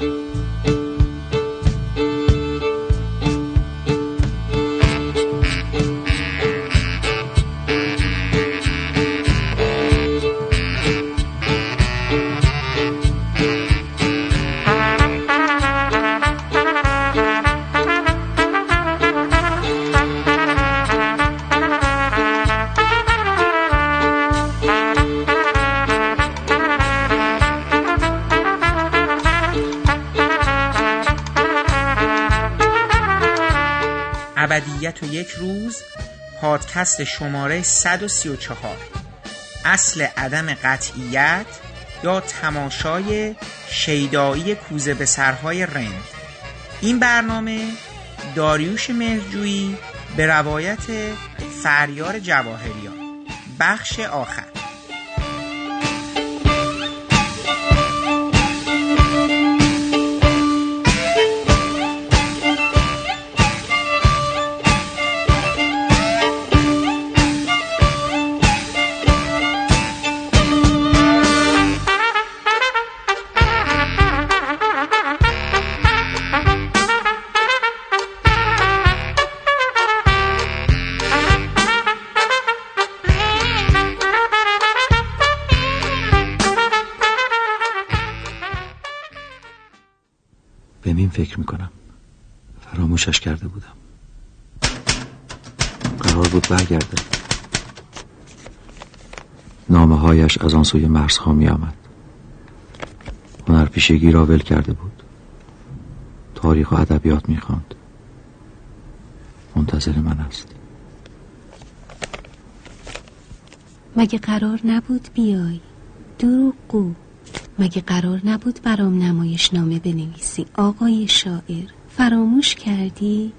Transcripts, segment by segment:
ابدیت و یک روز پادکست شماره 134 اصل عدم قطعیت یا تماشای شیدایی کوزه به سرهای رند. این برنامه داریوش مهرجویی به روایت فریار جواهریان. بخش آخر. از آن سوی مرزها می آمد هنرپیشگی را ول کرده بود. تاریخ و ادبیات می خواند منتظر من است. مگه قرار نبود بیای؟ دروغگو. مگه قرار نبود برام نمایش نامه بنویسی؟ آقای شاعر فراموش کردی؟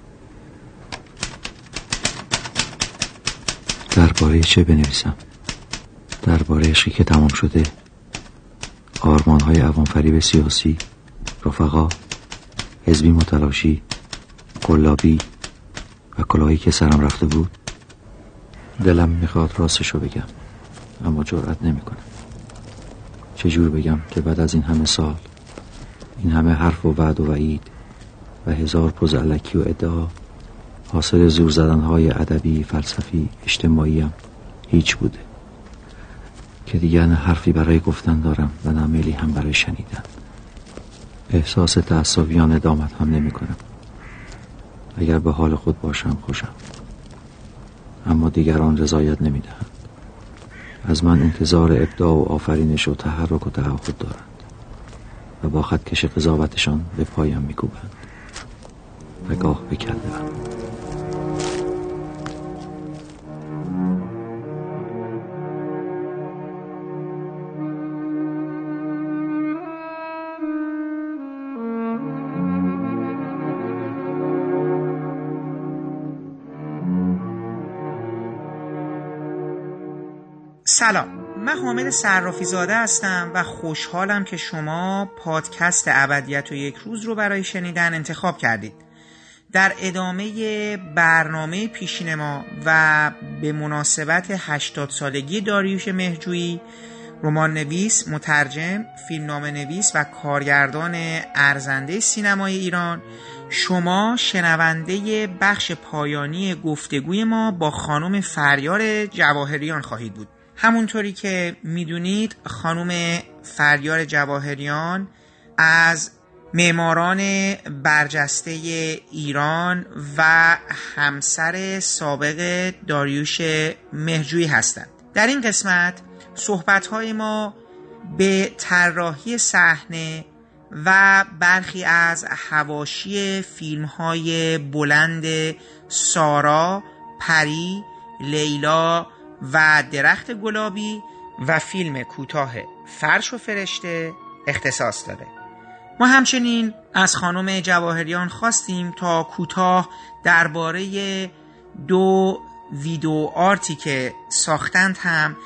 درباره چه بنویسم؟ درباره عشقی که تمام شده آرمان های عوام فریب سیاسی رفقا حزبی متلاشی قلابی و کلاهی که سرم رفته بود دلم می‌خواد راستشو بگم اما جرأت نمی‌کنم. چجور بگم که بعد از این همه سال این همه حرف و وعد و وعید و هزار پوز علکی و ادعا حاصل زور زدنهای ادبی فلسفی اجتماعیم هیچ بوده. که دیگر نه حرفی برای گفتن دارم و نه میلی هم برای شنیدن. احساس تعصب یا ندامت هم نمی کنم. اگر به حال خود باشم خوشم. اما دیگران رضایت نمی دهم. از من انتظار ابداع و آفرینش و تحرک و تعهد دارند و با خطکش قضاوتشان به پایم میکوبند و گاه به سلام. من حامد صرافی زاده هستم و خوشحالم که شما پادکست ابدیت و یک روز رو برای شنیدن انتخاب کردید. در ادامه برنامه پیشین ما و به مناسبت 80 سالگی داریوش مهجویی رمان نویس، مترجم، فیلمنامه نویس و کارگردان ارزنده سینمای ایران شما شنونده بخش پایانی گفتگوی ما با خانم فریار جواهریان خواهید بود. همونطوری که می‌دونید خانم فریار جواهریان از معماران برجسته ایران و همسر سابق داریوش مهجویی هستند. در این قسمت صحبتهای ما به طراحی صحنه و برخی از هواشی فیلم های بلند سارا، پری، لیلا و درخت گلابی و فیلم کوتاه فرش و فرشته اختصاص داره ما همچنین از خانم جواهریان خواستیم تا کوتاه درباره دو ویدیو آرتی که ساختند هم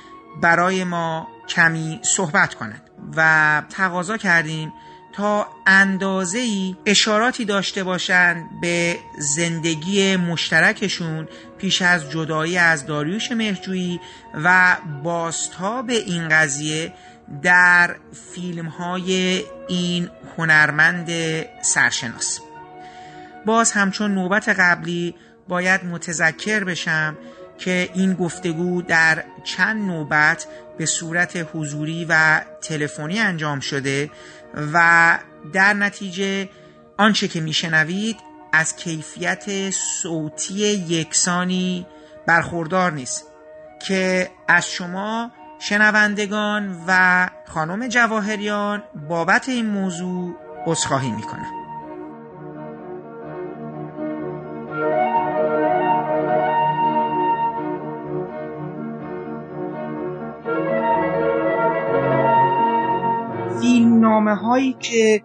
برای ما کمی صحبت کنند و تقاضا کردیم تا اندازه ای اشاراتی داشته باشند به زندگی مشترکشون پیش از جدایی از داریوش مهرجویی و بازتاب این قضیه در فیلم های این هنرمند سرشناس. باز همچون نوبت قبلی باید متذکر بشم که این گفتگو در چند نوبت به صورت حضوری و تلفنی انجام شده و در نتیجه آنچه که میشنوید از کیفیت صوتی یکسانی برخوردار نیست که از شما شنوندگان و خانم جواهریان بابت این موضوع عذرخواهی می‌کنم. فیلمنامه هایی که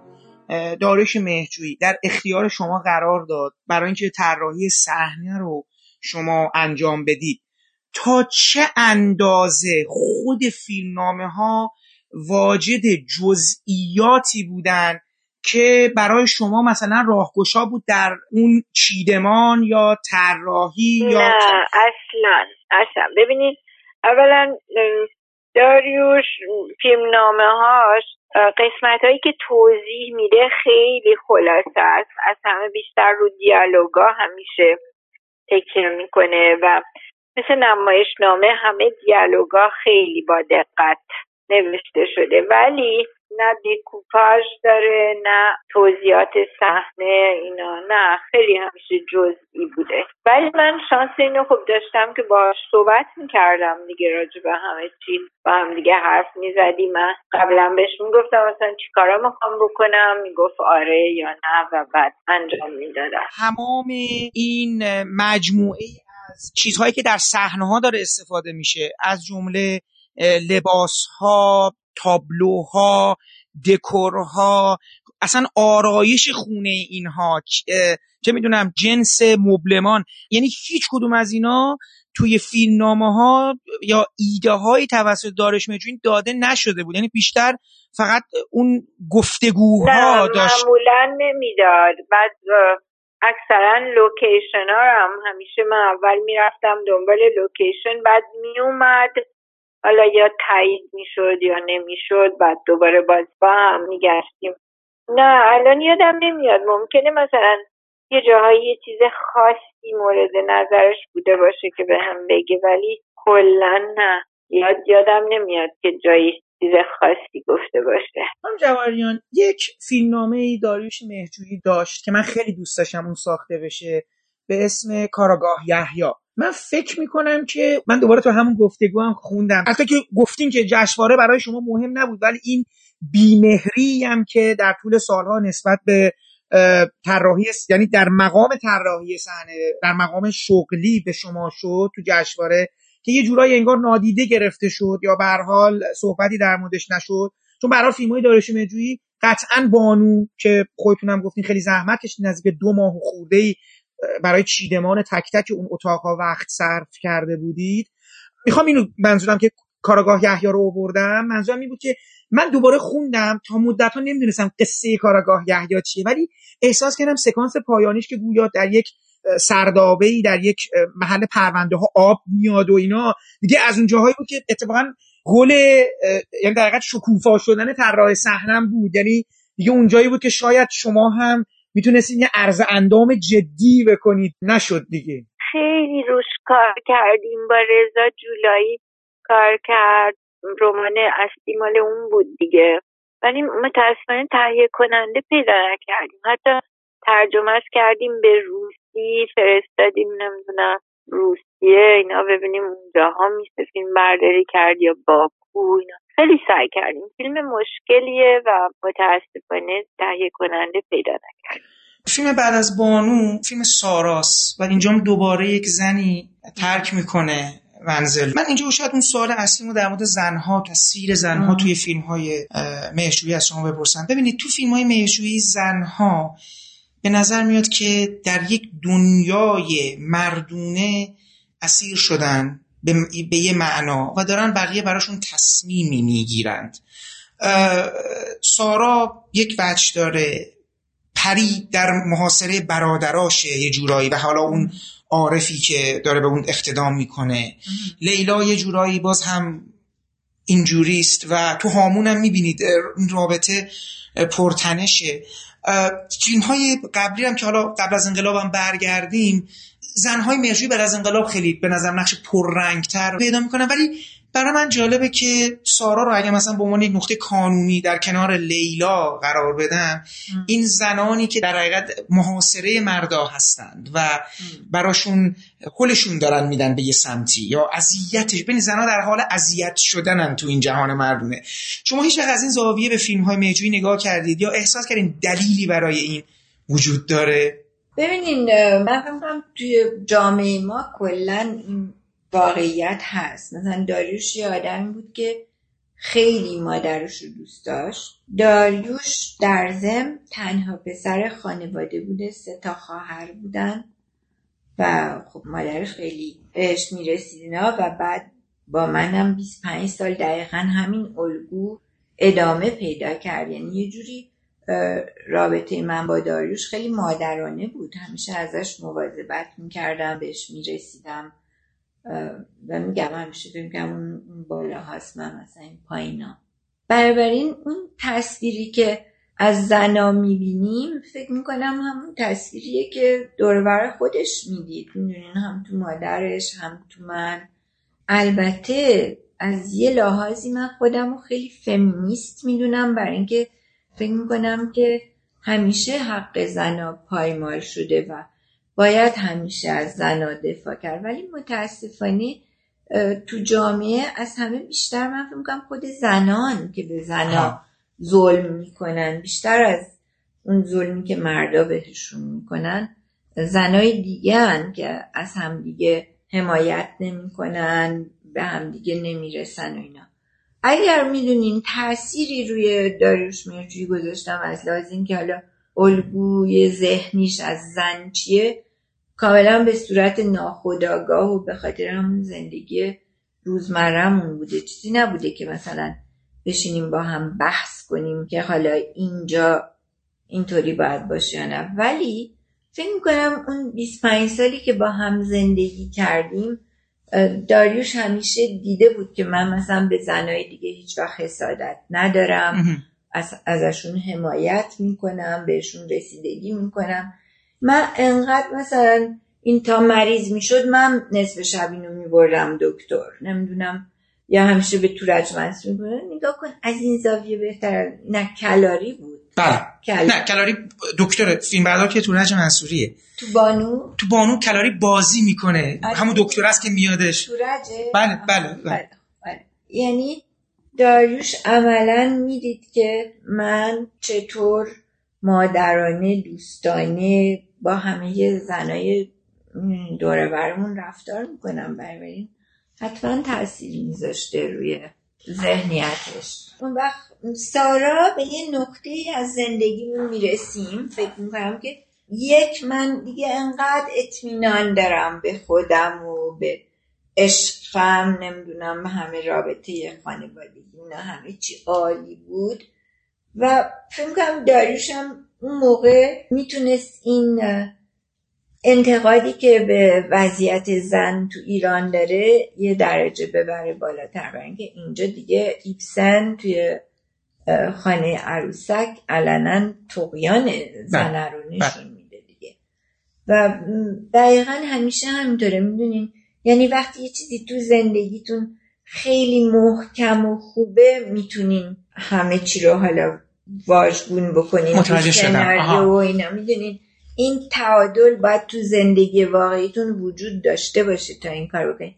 دارش مهجویی در اختیار شما قرار داد برای اینکه طراحی صحنه رو شما انجام بدید تا چه اندازه خود فیلمنامه ها واجد جزئیاتی بودن که برای شما مثلا راهگشا بود در اون چیدمان یا طراحی یا اصلا اصلا. ببینید اولا داریوش فیلمنامه هاش قسمت هایی که توضیح میده خیلی خلاصه است. از همه بیشتر رو دیالوگا همیشه تکیه می‌کنه و مثل نمایشنامه همه دیالوگا خیلی با دقت نوشته شده. ولی نه دیکوپاژ داره نه توضیحات صحنه اینا نه خیلی همیشه جزئی بوده. ولی من شانس اینو خوب داشتم که باش صحبت می‌کردم دیگه راجع به همه چی. با هم دیگه حرف می‌زدیم. من قبلا بهش می‌گفتم مثلا چیکارا می‌خوام بکنم؟ می‌گفت آره یا نه و بعد انجام می‌دادم. تمام این مجموعه از چیزهایی که در صحنه ها داره استفاده میشه از جمله لباس ها تابلوها دکورها اصلا آرایش خونه اینها چه می‌دونم جنس مبلمان. یعنی هیچ کدوم از اینا توی فیلمنامه ها یا ایده های توسط داریوش مهرجویی داده نشده بود. یعنی بیشتر فقط اون گفتگوها داشت. معمولا نمی‌داد. بعد اکثرا لوکیشن ها هم همیشه من اول می‌رفتم دنبال لوکیشن بعد میومد حالا یا تایید می‌شد یا نمی‌شد بعد دوباره باز با هم میگشتیم. نه الان یادم نمیاد. ممکنه مثلا یه جاهایی یه چیز خاصی مورد نظرش بوده باشه که به هم بگه ولی کلا نه. یاد یادم نمیاد که جایی چیز خاصی گفته باشه. هم جواریان یک فیلمنامه ای داریوش مهجویی داشت که من خیلی دوست داشتم اون ساخته بشه به اسم کاراگاه یحیی. من فکر می‌کنم که من دوباره تو همون گفتگو هم خوندم. حتی که گفتیم که جشنواره برای شما مهم نبود ولی این بیمهری هم که در طول سالها نسبت به طراحی یعنی در مقام طراحی صحنه در مقام شغلی به شما شد تو جشنواره که یه جورایی انگار نادیده گرفته شد یا به حال صحبتی در موردش نشد. چون برای فیلم های دارش مجویی قطعا بانو که خودتونم گفتین خیلی زحمت کشید نزدیک دو ماه خورده برای چیدمان تک تک اون اتاقها وقت صرف کرده بودید. می‌خوام اینو منظورم که کاراگاه یحیی رو آوردم. منظورم این بود که من دوباره خوندم تا مدت ها نمی‌دونستم قصه کاراگاه یحیی چیه ولی احساس کردم سکانس پایانیش که گویا در یک سردابه ای در یک محل پرونده ها آب میاد و اینا دیگه از اون جاهایی بود که اتفاقا گل یعنی در شکوفا شدن طراح صحنم بود. یعنی دیگه اونجایی بود که شاید شما هم می‌تونستین یه عرض اندام جدی بکنید. نشد دیگه. خیلی روش کار کردیم. با رضا جولایی کار کرد. رمان اصلی مال اون بود دیگه. ولی متاسفانه تهیه کننده پیدا نکردیم. حتی ترجمهش کردیم به روسی فرستادیم نمی‌دونم روسیه. اینا ببینیم اونجاها میشه فیلم برداری کرد یا باکو اینا. خیلی سعی کردیم. فیلم مشکلیه و متاسفانه تهیه کننده پیدا نکردیم فیلم بعد از بانو فیلم ساراس و اینجا دوباره یک زنی ترک می‌کنه منزل من اینجا شاید اون سوال اصلی رو در مورد زنها تاثیر زنها توی فیلم های مهشویی از شما بپرسم. ببینید تو فیلم های مهشویی زنها به نظر میاد که در یک دنیای مردونه اسیر شدن. به, به یه معنا و دارن بقیه براشون تصمیمی می‌گیرند. سارا یک وجه داره پری در محاصره برادراشه یه جورایی و حالا اون عارفی که داره به اون اقتدام می‌کنه. لیلا یه جورایی باز هم اینجوریست و تو هامون هم می‌بینید رابطه پرتنشه. فیلم های قبلی هم که حالا قبل از انقلاب هم برگردیم زنهای مرجوی بعد از انقلاب خیلی به نظر نقش پررنگتر پیدا می‌کنن. ولی برای من جالبه که سارا رو اگه مثلا به عنوان یک نقطه کانونی در کنار لیلا قرار بدم این زنانی که در حقیقت محاصره مردا هستند و براشون خلشون دارن میدن به یه سمتی یا اذیتش. ببین زنها در حال اذیت شدنن تو این جهان مردونه. شما هیچ وقت از این زاویه به فیلم های نگاه کردید یا احساس کردین دلیلی برای این وجود داره؟ ببینین من فکر توی جامعه ما کلا این واقعیت هست. مثلا داریوش یه آدمی بود که خیلی مادرش رو دوست داشت. داریوش در زم تنها پسر خانواده بوده سه تا خواهر بودن و خب مادرش خیلی بهش می‌رسید و بعد با منم 25 سال دقیقا همین الگو ادامه پیدا کرد. یعنی یه جوری رابطه من با داریوش خیلی مادرانه بود. همیشه ازش مواظبت می‌کردم بهش می‌رسیدم. و میگم همیشه فکر میگم اون بالا هست من مثلا این پایینا. بنابراین اون تصویری که از زنا می‌بینیم فکر می‌کنم همون تصویریه که دوربر خودش می‌دید. می‌دونین هم تو مادرش هم تو من. البته از یه لحاظی من خودم رو خیلی فمینیست می‌دونم برای اینکه فکر می‌کنم که همیشه حق زنا پایمال شده و باید همیشه از زنا دفاع کرد. ولی متاسفانه تو جامعه از همه بیشتر من فکر می‌کنم خود زنان که به زنا ظلم می‌کنن بیشتر از اون ظلمی که مردا بهشون می‌کنن زنای دیگه هن که از همدیگه حمایت نمی‌کنن به همدیگه نمی‌رسن و اینا. اگر می‌دونین تأثیری روی داریوش مرجوی گذاشتم از لحاظ اینکه حالا الگوی ذهنیش از زن چیه کاملا به صورت ناخودآگاه و به خاطر همون زندگی روزمرهمون بوده. چیزی نبوده که مثلا بشینیم با هم بحث کنیم که حالا اینجا اینطوری باید باشه یا نه. ولی فکر می‌کنم اون 25 سالی که با هم زندگی کردیم داریوش همیشه دیده بود که من مثلا به زنای دیگه هیچ وقت حسادت ندارم. از ازشون حمایت می‌کنم بهشون رسیدگی می‌کنم. من انقدر مثلا این تا مریض می‌شد من نصف شب اینو می‌برم دکتر. نمی‌دونم یا همیشه به تورج منصور می‌کنه نگاه کن از این زاویه بهتر نه کلاری بود. بله. نه کلاری دکتر فیلم بردار که تورج منصوریه. تو بانو. تو بانو کلاری بازی می‌کنه. همون دکتر است که میادش. تورجه بله بله, بله. بله. بله. یعنی داریوش عملا می‌دید که من چطور مادرانه دوستانه با همه زنای دوره برمون رفتار می‌کنم بنابراین حتما تاثیر میذاشته روی ذهنیتش. اون وقت سارا به یه نقطه از زندگیمون می‌رسیم. فکر می‌کنم که یک من دیگه انقدر اطمینان دارم به خودم و به عشقم نمی‌دونم همه رابطه خانوادگی نه همه چی عالی بود. و فکر کنم داریوشم اون موقع می‌تونست این انتقادی که به وضعیت زن تو ایران داره یه درجه ببره بالاتر برای اینکه اینجا دیگه ایپسن توی خانه عروسک علنا تقیان زن رو نشون میده دیگه. و دقیقا همیشه همینطوره می‌دونین؟ یعنی وقتی یه چیزی تو زندگیتون خیلی محکم و خوبه می‌تونین همه چی رو حالا واژگون بکنین متوجه شدم. و اینا می‌دونین؟ این تعادل باید تو زندگی واقعیتون وجود داشته باشه تا این کار بکنین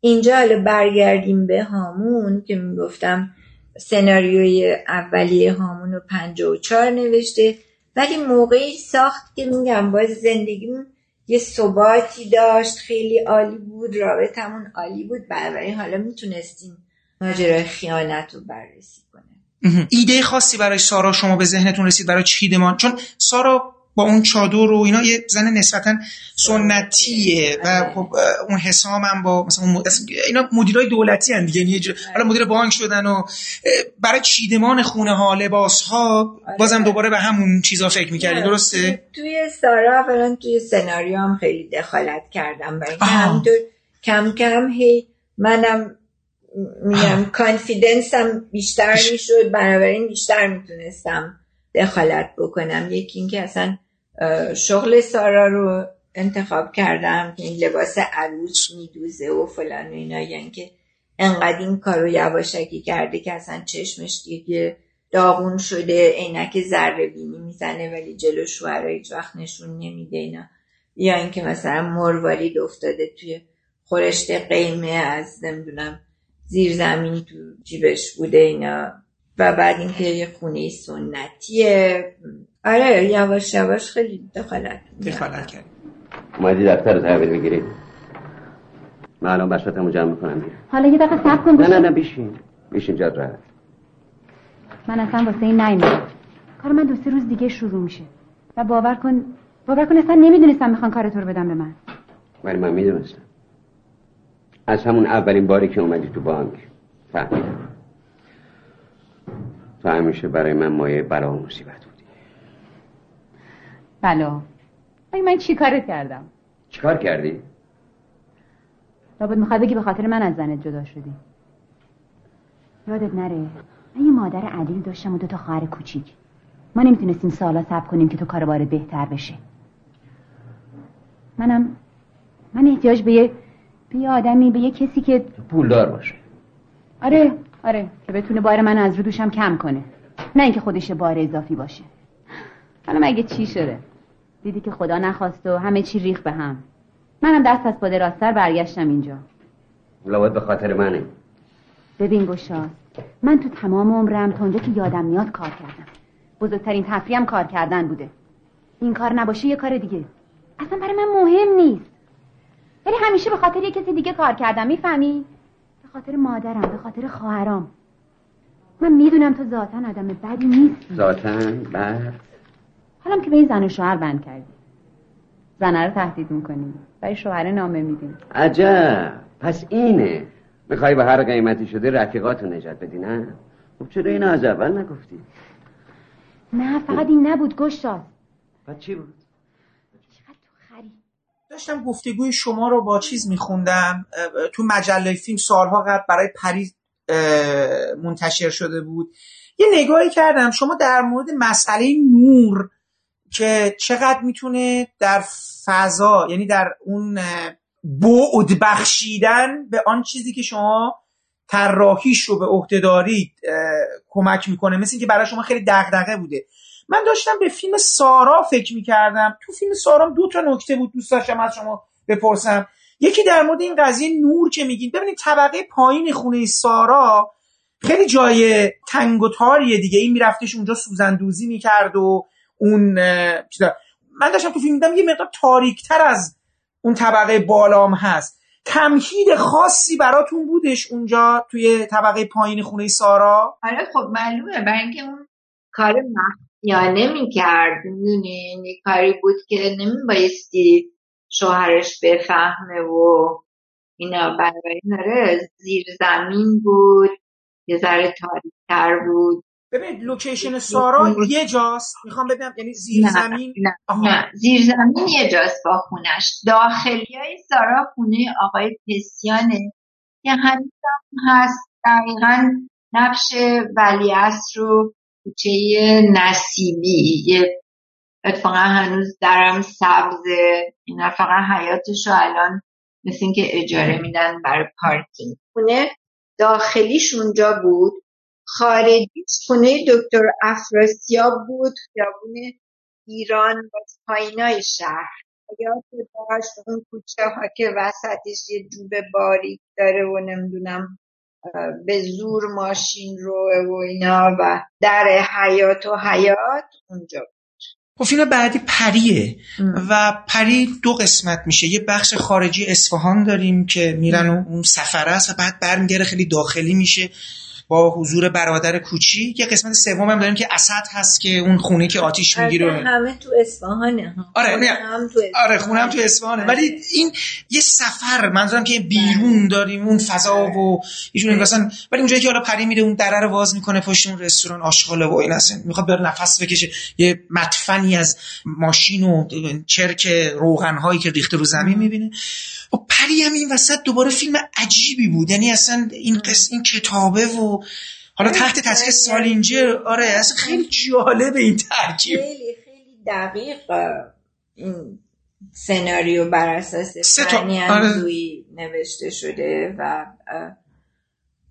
اینجا حالا برگردیم به هامون که می‌گفتم سناریوی اولیه هامون رو پنجا و چار نوشته. ولی موقعی ساخت که میگم باز زندگیمون یه ثباتی داشت خیلی عالی بود رابطمون عالی بود. بنابراین حالا می‌تونستیم ماجرای خیانت رو بررسی کنیم. ایده خاصی برای سارا شما به ذهنتون رسید برای چیدمان؟ چون سارا با اون چادر و اینا یه زن نسبتا سنتیه و آره. خب اون حسام هم با مثلا اون اینا مدیرای دولتی هن دیگه یعنی حالا مدیر بانک شدن و برای چیدمان خونه ها لباس ها آره. بازم دوباره به همون چیزا فکر می‌کردی درسته؟ توی سارا اولا توی سناریو هم خیلی دخالت کردم برای همینطور کم کم هی منم میگم کانفیدنسم بیشتر می‌شد بنابراین بیشتر می‌تونستم دخالت بکنم. یکی اینکه اصلا شغل سارا رو انتخاب کردم که این لباس عروس میدوزه و فلان و اینا. یعنی که انقدر این کار رو یواشکی کرده که اصلا چشمش دیگه داغون شده عینک ذره بینی می‌زنه ولی جلو شوهر هیچ وقت نشون نمیده اینا. یا اینکه مثلا مروارید افتاده توی خورشت قیمه از نمی‌دونم زیر زمین تو جیبش بوده اینا. و بعد اینکه یه خونه سنتیه آره یواش یواش خیلی دخالت دخالت کرد اومدی دفتر رو تحویل بگیری. من الان بشتمو جمع می‌کنم حالا یه دقیقه صبر کن نه نه نه بیشین بیشین جاد راحت. من اصلا واسه این نیومدم. کار من دو سه روز دیگه شروع میشه. و باور کن باور کن اصلا نمی‌دونستم می‌خوان کار تو رو بدم به من. ولی من می‌دونستم. از همون اولین باری که اومدی تو بانک فهمیدم. تو همیشه برای من مایه بلا و مصیبت بودی بلا ای من چی کارت کردم؟ چیکار کردی؟ لابد می‌خوای بگی به خاطر من از زنت جدا شدی. یادت نره من یه مادر علیل داشتم و دو تا خواهر کوچیک. ما نمی‌تونستیم سالا صبر کنیم که تو کار بارت بهتر بشه. منم من احتیاج به یه به یه آدمی به یه کسی که پولدار باشه آره آره که بتونه بار من از رو دوشم کم کنه. نه اینکه خودش بار اضافی باشه. حالا مگه چی شده؟ دیدی که خدا نخواست و همه چی ریخ به هم. منم دست از پا راستر برگشتم اینجا. لابد به خاطر منه. ببین گشاد من تو تمام عمرم تا اونجا که یادم میاد کار کردم. بزرگترین تفریحم کار کردن بوده. این کار نباشه یه کار دیگه. اصلا برای من مهم نیست. ولی همیشه به خاطر یه کسی دیگه کار کردم می‌فهمی؟ به خاطر مادرم به خاطر خواهرام. من می‌دونم تو ذاتا آدم بدی نیست ذاتا؟ بعد حالا که به این زن و شوهر بند کردی. زنه رو تهدید می‌کنی برای شوهر نامه میدیم عجب. پس اینه. می‌خوای به هر قیمتی شده رفیقاتو نجات بدی نه؟ خب چرا اینو از اول نگفتی؟ نه فقط این نبود گشتاد بعد چی بود؟ چقدر تو خری. داشتم گفتگوی شما رو با چیز میخوندم. تو مجله فیلم سالها قبل برای پری منتشر شده بود. یه نگاهی کردم. شما در مورد مسئله نور که چقدر می‌تونه در فضا یعنی در اون بعد بخشیدن به آن چیزی که شما طراحیش رو به عهده دارید کمک می‌کنه. مثل اینکه برای شما خیلی دغدغه بوده. من داشتم به فیلم سارا فکر می‌کردم. تو فیلم سارا دو تا نکته بود دوست داشتم از شما بپرسم. یکی در مورد این قضیه نور که میگین ببینید طبقه پایین خونه سارا خیلی جای تنگ و تاریه دیگه. این میرفتش اونجا سوزندوزی می‌کرد و اون من داشتم تو فیلم میدم یه مقدار تاریکتر از اون طبقه بالام هست. تمهید خاصی براتون بودش اونجا توی طبقه پایین خونه سارا؟ آره خب معلومه. برای اینکه اون کار مخفیانه می‌کرد می‌دونی؟ یه کاری بود که نمیبایستی شوهرش بفهمه و اینا. بنابراین آره زیر زمین بود یه ذره تاریکتر بود. ببینید لوکیشن سارا یه جاست. می‌خوام ببینم یعنی زیر نه، زمین؟ نه, آها. نه. زیر زمین یه جاست با خونش. داخلی های سارا خونه آقای پسیانه که هنوز هم هست. دقیقا نقش ولیعصر رو کوچه نصیبی یه اتفاقا هنوز درم سبزه. این فقط حیاتش رو الان مثل اینکه اجاره میدن برای پارکینگ. خونه داخلیش اونجا بود. خارجیش خونه دکتر افراسیاب بود خیابون ایران و پایینای شهر. یاد داشت اون کوچه ها که وسطش یه جوب باریک داره و نمی‌دونم به زور ماشین رو و اینا و در حیات و حیات اونجا خب فیلم بعدی پریه و پری دو قسمت میشه. یه بخش خارجی اصفهان داریم که میرن و اون سفر است و بعد برمیگره خیلی داخلی میشه. با حضور برادر کوچیک یه قسمت سوم هم داریم که اسد هست که اون خونه که آتیش می‌گیره. همه تو اصفهانه آره هم تو آره خونه هم تو اصفهانه. ولی این یه سفر منظورم که بیرون داریم اون فضا و یه مثلا ولی اونجایی که حالا پری میره اون دره رو باز می‌کنه پشت اون رستوران آشغاله و این اصلا. می‌خواد بره نفس بکشه. یه مدفنی از ماشین و چرک روغن هایی که ریخته رو زمین می‌بینه. و پری هم این وسط دوباره فیلم عجیبی بود. یعنی اصلا این قص این کتابه و حالا تحت تاثیر سالینجر آره اصلا خیلی جالبه این ترکیب خیلی خیلی دقیق این سناریو بر اساس فنی آره. نوشته شده و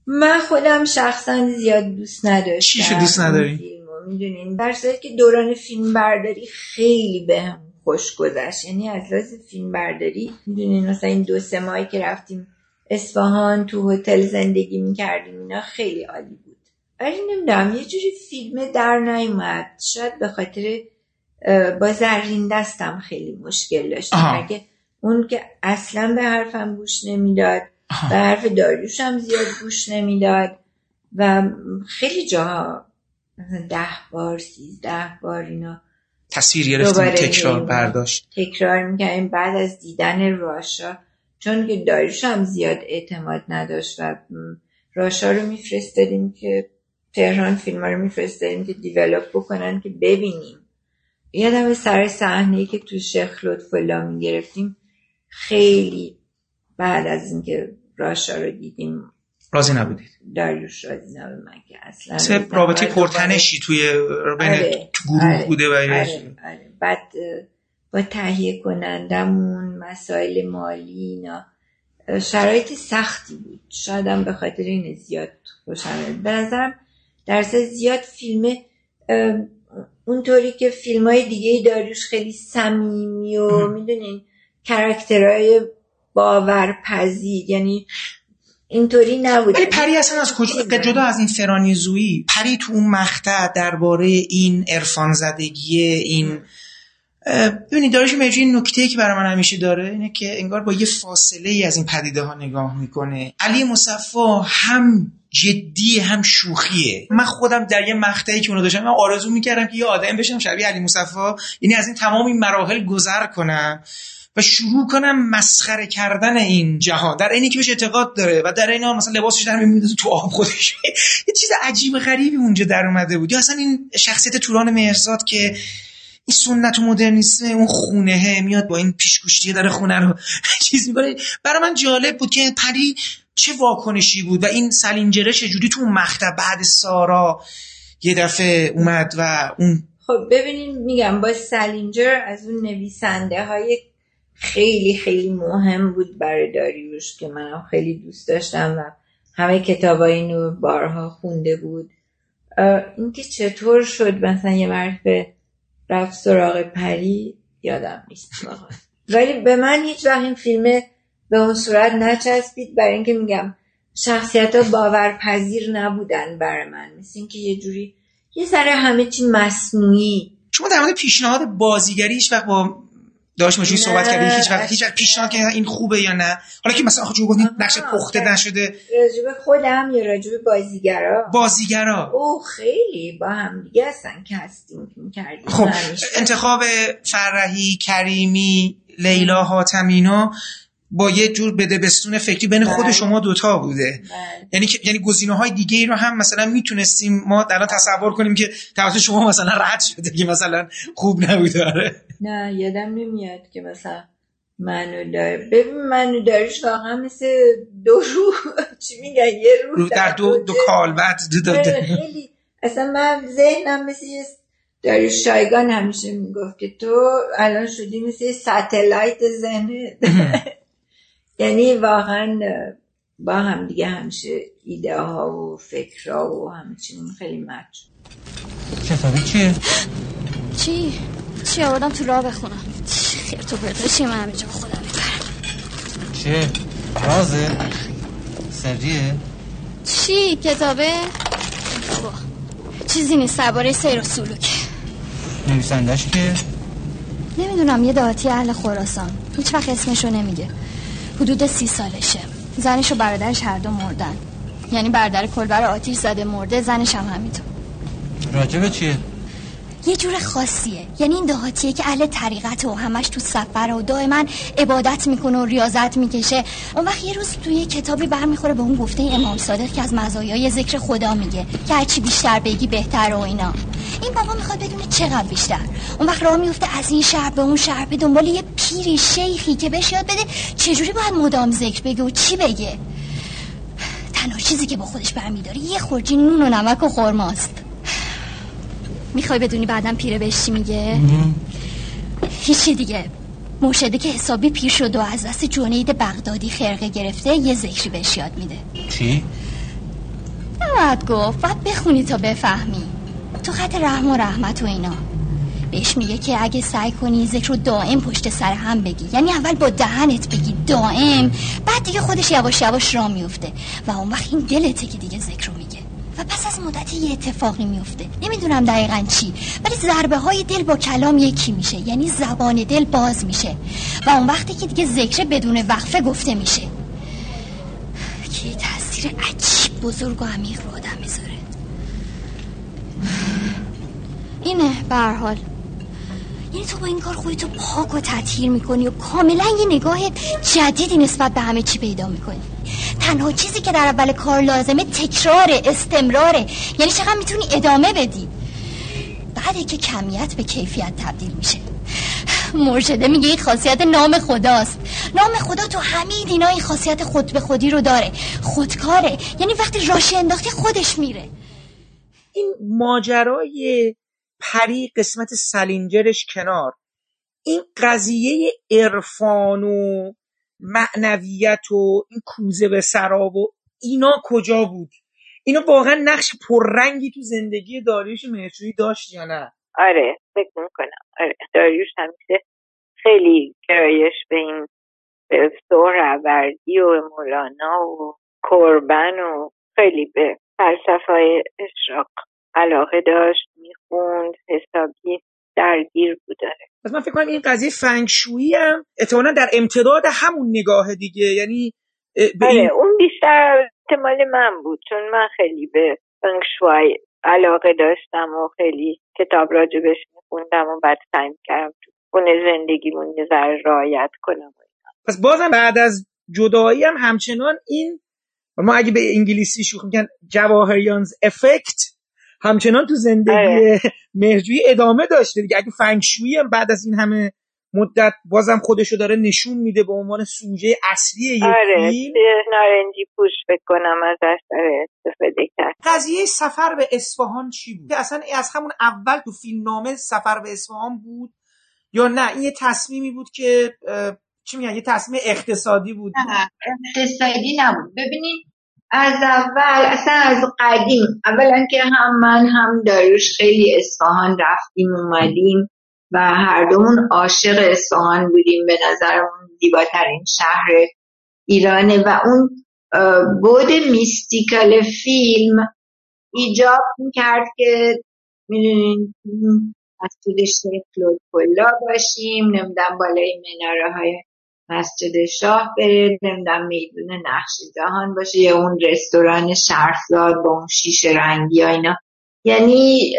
من خودم شخصا زیاد دوست نداشتم چیشو دوست نداری؟ می‌دونین در که دوران فیلم برداری خیلی به هم خوش گذشت یعنی از لحاظ فیلم برداری می‌دونین مثلا این دو سه ماهی که رفتیم اصفهان تو هتل زندگی می‌کردیم اینا خیلی عالی بود. ولی نمی‌دونم یه جوری فیلم در نیومد. شاید به خاطر با زرین دستم خیلی مشکل داشتم اون که اصلا به حرفم گوش نمی‌داد به حرف داریوش هم زیاد گوش نمی‌داد و خیلی جاها ده بار سیزده بار اینا تصویر گرفتیم تکرار برداشت. تکرار می‌کنیم بعد از دیدن راشا چون که داریوش هم زیاد اعتماد نداشت و راشا رو میفرستادیم که تهران فیلم رو میفرستادیم که دیولوپ بکنن که ببینیم. یادم سر صحنه که تو شیخ لطف الله می‌گرفتیم خیلی بعد از اینکه راشا رو دیدیم. راضی نبودید؟ داریوش راضی نبود من که اصلا سه رابطه پرتنشی توی بین آره، گروه آره، بوده و آره، آره. بعد با تهیه کنندمون مسائل مالی اینا. شرایط سختی بود. شاید به خاطر این زیاد خوشم به نظرم در زیاد فیلم اونطوری که فیلم های دیگه داریوش خیلی صمیمی و می‌دونین کرکترهای باورپذیر. یعنی اینطوری نبود. ولی پری اصلا از کجا؟ جدا از این فرانی زویی پری تو اون مقطع درباره این عرفان زدگی این ببینید دارش این نکته که برای من همیشه داره اینه که انگار با یه فاصله ای از این پدیده ها نگاه می‌کنه. علی مصفا هم جدی هم شوخیه. من خودم در یه مقطعی که اونو داشتم من آرزو می‌کردم که یه آدم بشم شبیه علی مصفا یعنی از این تمام این مراحل گذر کنم و شروع کنم مسخره کردن این جهان. در اینی که بهش اعتقاد داره و در این حال مثلا لباسش در میمیده تو آب خودش. یه چیز عجیب غریبی اونجا در اومده بود. یا اصلا این شخصیت توران مهرزاد که این سنت و مدرنیسم اون خونه میاد با این پیشگوشتی داره خونه رو چیز می‌کنه. برای من جالب بود که پری چه واکنشی بود و این سلینجره چجوری تو مقطع بعد سارا یه دفعه اومد و اون خب ببینین میگم با سلینجر از اون نویسنده های خیلی خیلی مهم بود برای داریوش که منم خیلی دوست داشتم و همه کتاب اینو بارها خونده بود. اینکه چطور شد مثلا یه مرد رفت سراغ پری یادم نیست. ولی به من هیچ وقت این فیلم به اون صورت نچسبید برای اینکه میگم شخصیت ها باورپذیر نبودن برای من. مثل اینکه یه جوری یه سر همه چی مصنوعی شما در مورد پیشنهاد بازیگری هیچ وقت با داشت ماشین صحبت کردیم هیچ وقت هیچ پیشنهاد که این خوبه یا نه. حالا که مثلا آخه گفتین نقش پخته نشده. راجب خودم یا راجب بازیگرا؟ بازیگرا. او خیلی. با هم دیگه هستن که هستیم کردیم خب انتخاب فرحی کریمی لیلا حاتمینا. با یه جور بده بستون فکری بین خود بله. شما دوتا بوده. بله. یعنی یعنی گزینه های دیگه ای رو هم مثلا می‌تونستیم ما در تصور کنیم که توسط شما مثلا رد شده که مثلا خوب نبوده. آره. نه یادم نمیاد که مثلا منو دار ببین منو داریش واقعا مثل دو رو. چی میگن؟ یه رو در دو, دو کالبت دو دو خیلی. اصلا من ذهنم مثل یه داریوش شایگان همیشه می‌گفت که تو الان شدی مثل ستلایت ذهنه یعنی واقعا با هم دیگه همیشه ایده ها و فکرها و همچین خیلی مچ کتابی چیه؟ چی؟ چی آوردم تو راه بخونم خیر تو برده چی من همه جا خودم می‌برم چیه؟ رازه؟ سریه؟ چی؟ کتابه؟ بابا چیزی نیست درباره سیر و سلوک نویسندش که؟ نمی‌دونم یه دهاتی اهل خراسان هیچ وقت اسمشو نمیگه حدود سی سالشه. زنش و برادرش هر دو مردن. یعنی بردر کلبر آتیش زده مرده زنش هم همینطور. راجبه چیه؟ یه جور خاصیه. یعنی این دهاتیه که اهل طریقت و همش تو سفر و دائما عبادت می‌کنه و ریاضت می‌کشه. اون وقت یه روز توی کتابی برمیخوره به اون گفته امام صادق که از مزایای ذکر خدا میگه که هرچی بیشتر بگی بهتر و اینا. این بابا می‌خواد بدونه چقدر بیشتر. اون وقت راه میفته از این شهر به اون شهر به دنبال یه پیری شیخی که بهش یاد بده چجوری باید مدام ذکر بگه و چی بگه؟ تنها چیزی که با خودش برمیداره یه خورجی نون و نمک و خورماست می‌خوای بدونی بعدم پیره بهش چی میگه؟ هیچی دیگه. مرشده که حسابی پیر شد و از دست جنید بغدادی خرقه گرفته یه ذکری بهش یاد میده. چی؟ نباید گفت باید بخونی تا بفهمی. تو خط رحم و رحمت و اینا. بهش میگه که اگه سعی کنی ذکر رو دائم پشت سر هم بگی. یعنی اول با دهنت بگی دائم بعد دیگه خودش یواش یواش را میفته و اون وقت این دلته که دیگه ذکر رو میگه و پس از مدتی یه اتفاقی میفته. نمی‌دونم دقیقا چی. ولی ضربه های دل با کلام یکی میشه. یعنی زبان دل باز میشه. و اون وقتی که دیگه ذکر بدون وقفه گفته میشه. که تاثیر عجیب بزرگ و عمیق رو آدم می‌ذاره. اینه به هر حال. یعنی تو با این کار خودتو پاک و تطهیر می‌کنی و کاملا یه نگاه جدیدی نسبت به همه چی پیدا می‌کنی. تنها چیزی که در اول کار لازمه تکرار استمراره. یعنی چقدر می‌تونی ادامه بدی. بعد که کمیت به کیفیت تبدیل میشه. مرشده میگه این خاصیت نام خداست. نام خدا تو همه دینا این خاصیت خود به خودی رو داره. خودکاره. یعنی وقتی راشه انداختی خودش میره. این ماجرای پری قسمت سلینجرش کنار. این قضیه عرفان و معنویت و این کوزه به سراب و اینا کجا بود؟ اینا واقعا نقش پررنگی تو زندگی داریوش مهرجویی داشت یا نه؟ آره فکر می‌کنم. آره داریوش همیشه خیلی گرایش به این به سهروردی و مولانا و کربن و خیلی به فلسفه اشراق علاقه داشت می‌خوند حسابی درگیر بوده. پس من فکر کنم این قضیه فنگشویی هم احتمالا در امتداد همون نگاه دیگه یعنی به آره این... اون بیشتر احتمال من بود چون من خیلی به فنگشوی علاقه داشتم و خیلی کتاب راجبش میخوندم و بعد سعی کردم تو خونه زندگیمون یه ذره رعایت کنم. پس بازم بعد از جدایی هم همچنان این ما اگه به انگلیسی شوخ میگن جواهریانز افکت همچنان تو زندگی آره. مهرجویی ادامه داشته دیگه. اگه فنگشویی هم بعد از این همه مدت بازم خودشو داره نشون میده به عنوان سوژه اصلی یک آره فیلم. نارنجی پوش فکر کنم ازش. داره استفاده کرد. قضیه سفر به اصفهان چی بود؟ که اصلا از همون اول تو فیلم نامه سفر به اصفهان بود یا نه؟ این یه تصمیمی بود که چی میگن؟ یه تصمیم اقتصادی بود. نه اقتصادی نبود. ببینید از اول اصلا از قدیم. اولا که هم من هم داریوش خیلی اصفهان رفتیم اومدیم و هر دومون عاشق اصفهان بودیم. به نظرمون زیباترین شهر ایرانه و اون بود میستیکال فیلم ایجاب می‌کرد که می‌دونین مسجد شیخ لطفالله باشیم نمی‌دونم بالای مناره های مسجد شاه بره نمی‌دونم میدون نقش جهان باشه یا اون رستوران شرفزاد با اون شیشه رنگی ها اینا. یعنی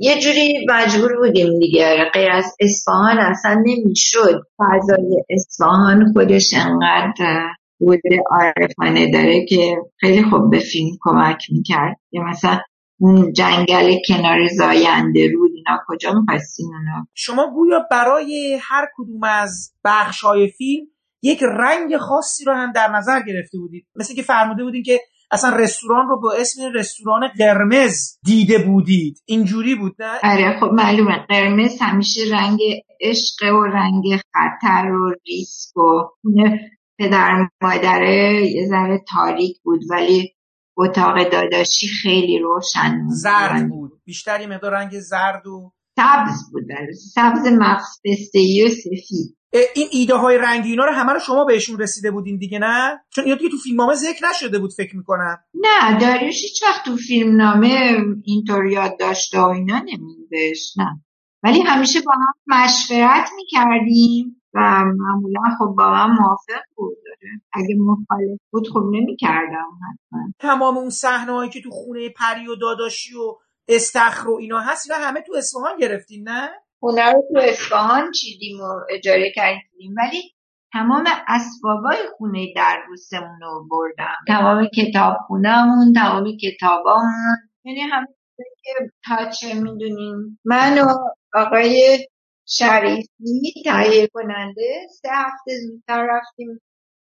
یه جوری مجبور بودیم دیگه. غیر از اصفهان اصلا نمی‌شد. فضای اصفهان خودش انقدر بود عارفانه داره که خیلی خوب به فیلم کمک می‌کرد. یا مثلا اون جنگل کنار زاینده رود اینا کجا می‌خواستین اونو شما گویا برای هر کدوم از بخش‌های فیلم یک رنگ خاصی رو هم در نظر گرفته بودید. مثل که فرموده بودین که اصلا رستوران رو با اسم رستوران قرمز دیده بودید. اینجوری بود نه؟ آره خب معلومه. قرمز همیشه رنگ عشق و رنگ خطر و ریسک و پدر مادره یه ذره تاریک بود ولی اتاق داداشی خیلی روشن بود. زرد بود. بیشتر یه مقدار رنگ زرد و سبز بود. سبز مغز و سفید. این ایده های رنگی اینا رو همه رو شما بهشون رسیده بودین دیگه نه؟ چون اینا دیگه تو فیلمنامه ذکر نشده بود فکر می‌کنم. نه داریوش هیچ وقت تو فیلم نامه اینطور یاد داشته و اینا نمیدهش نه. ولی همیشه با هم مشورت می‌کردیم و معمولا خب با هم موافق بود. اگه مخالف بود خب نمی‌کردم حتما. تمام اون صحنه‌هایی که تو خونه پری و داداشی و استخر و اینا هست و همه تو اصفهان گرفتین نه؟ خونه رو تو اصفهان چیدیم و اجاره کردیم ولی تمام اسبابای خونه دربوسمون رو بردم. تمام کتاب خونهمون تمام کتابامون. یعنی همه که تاچه می‌دونیم من و آقای شریفی تهیه کننده سه هفته زودتر رفتیم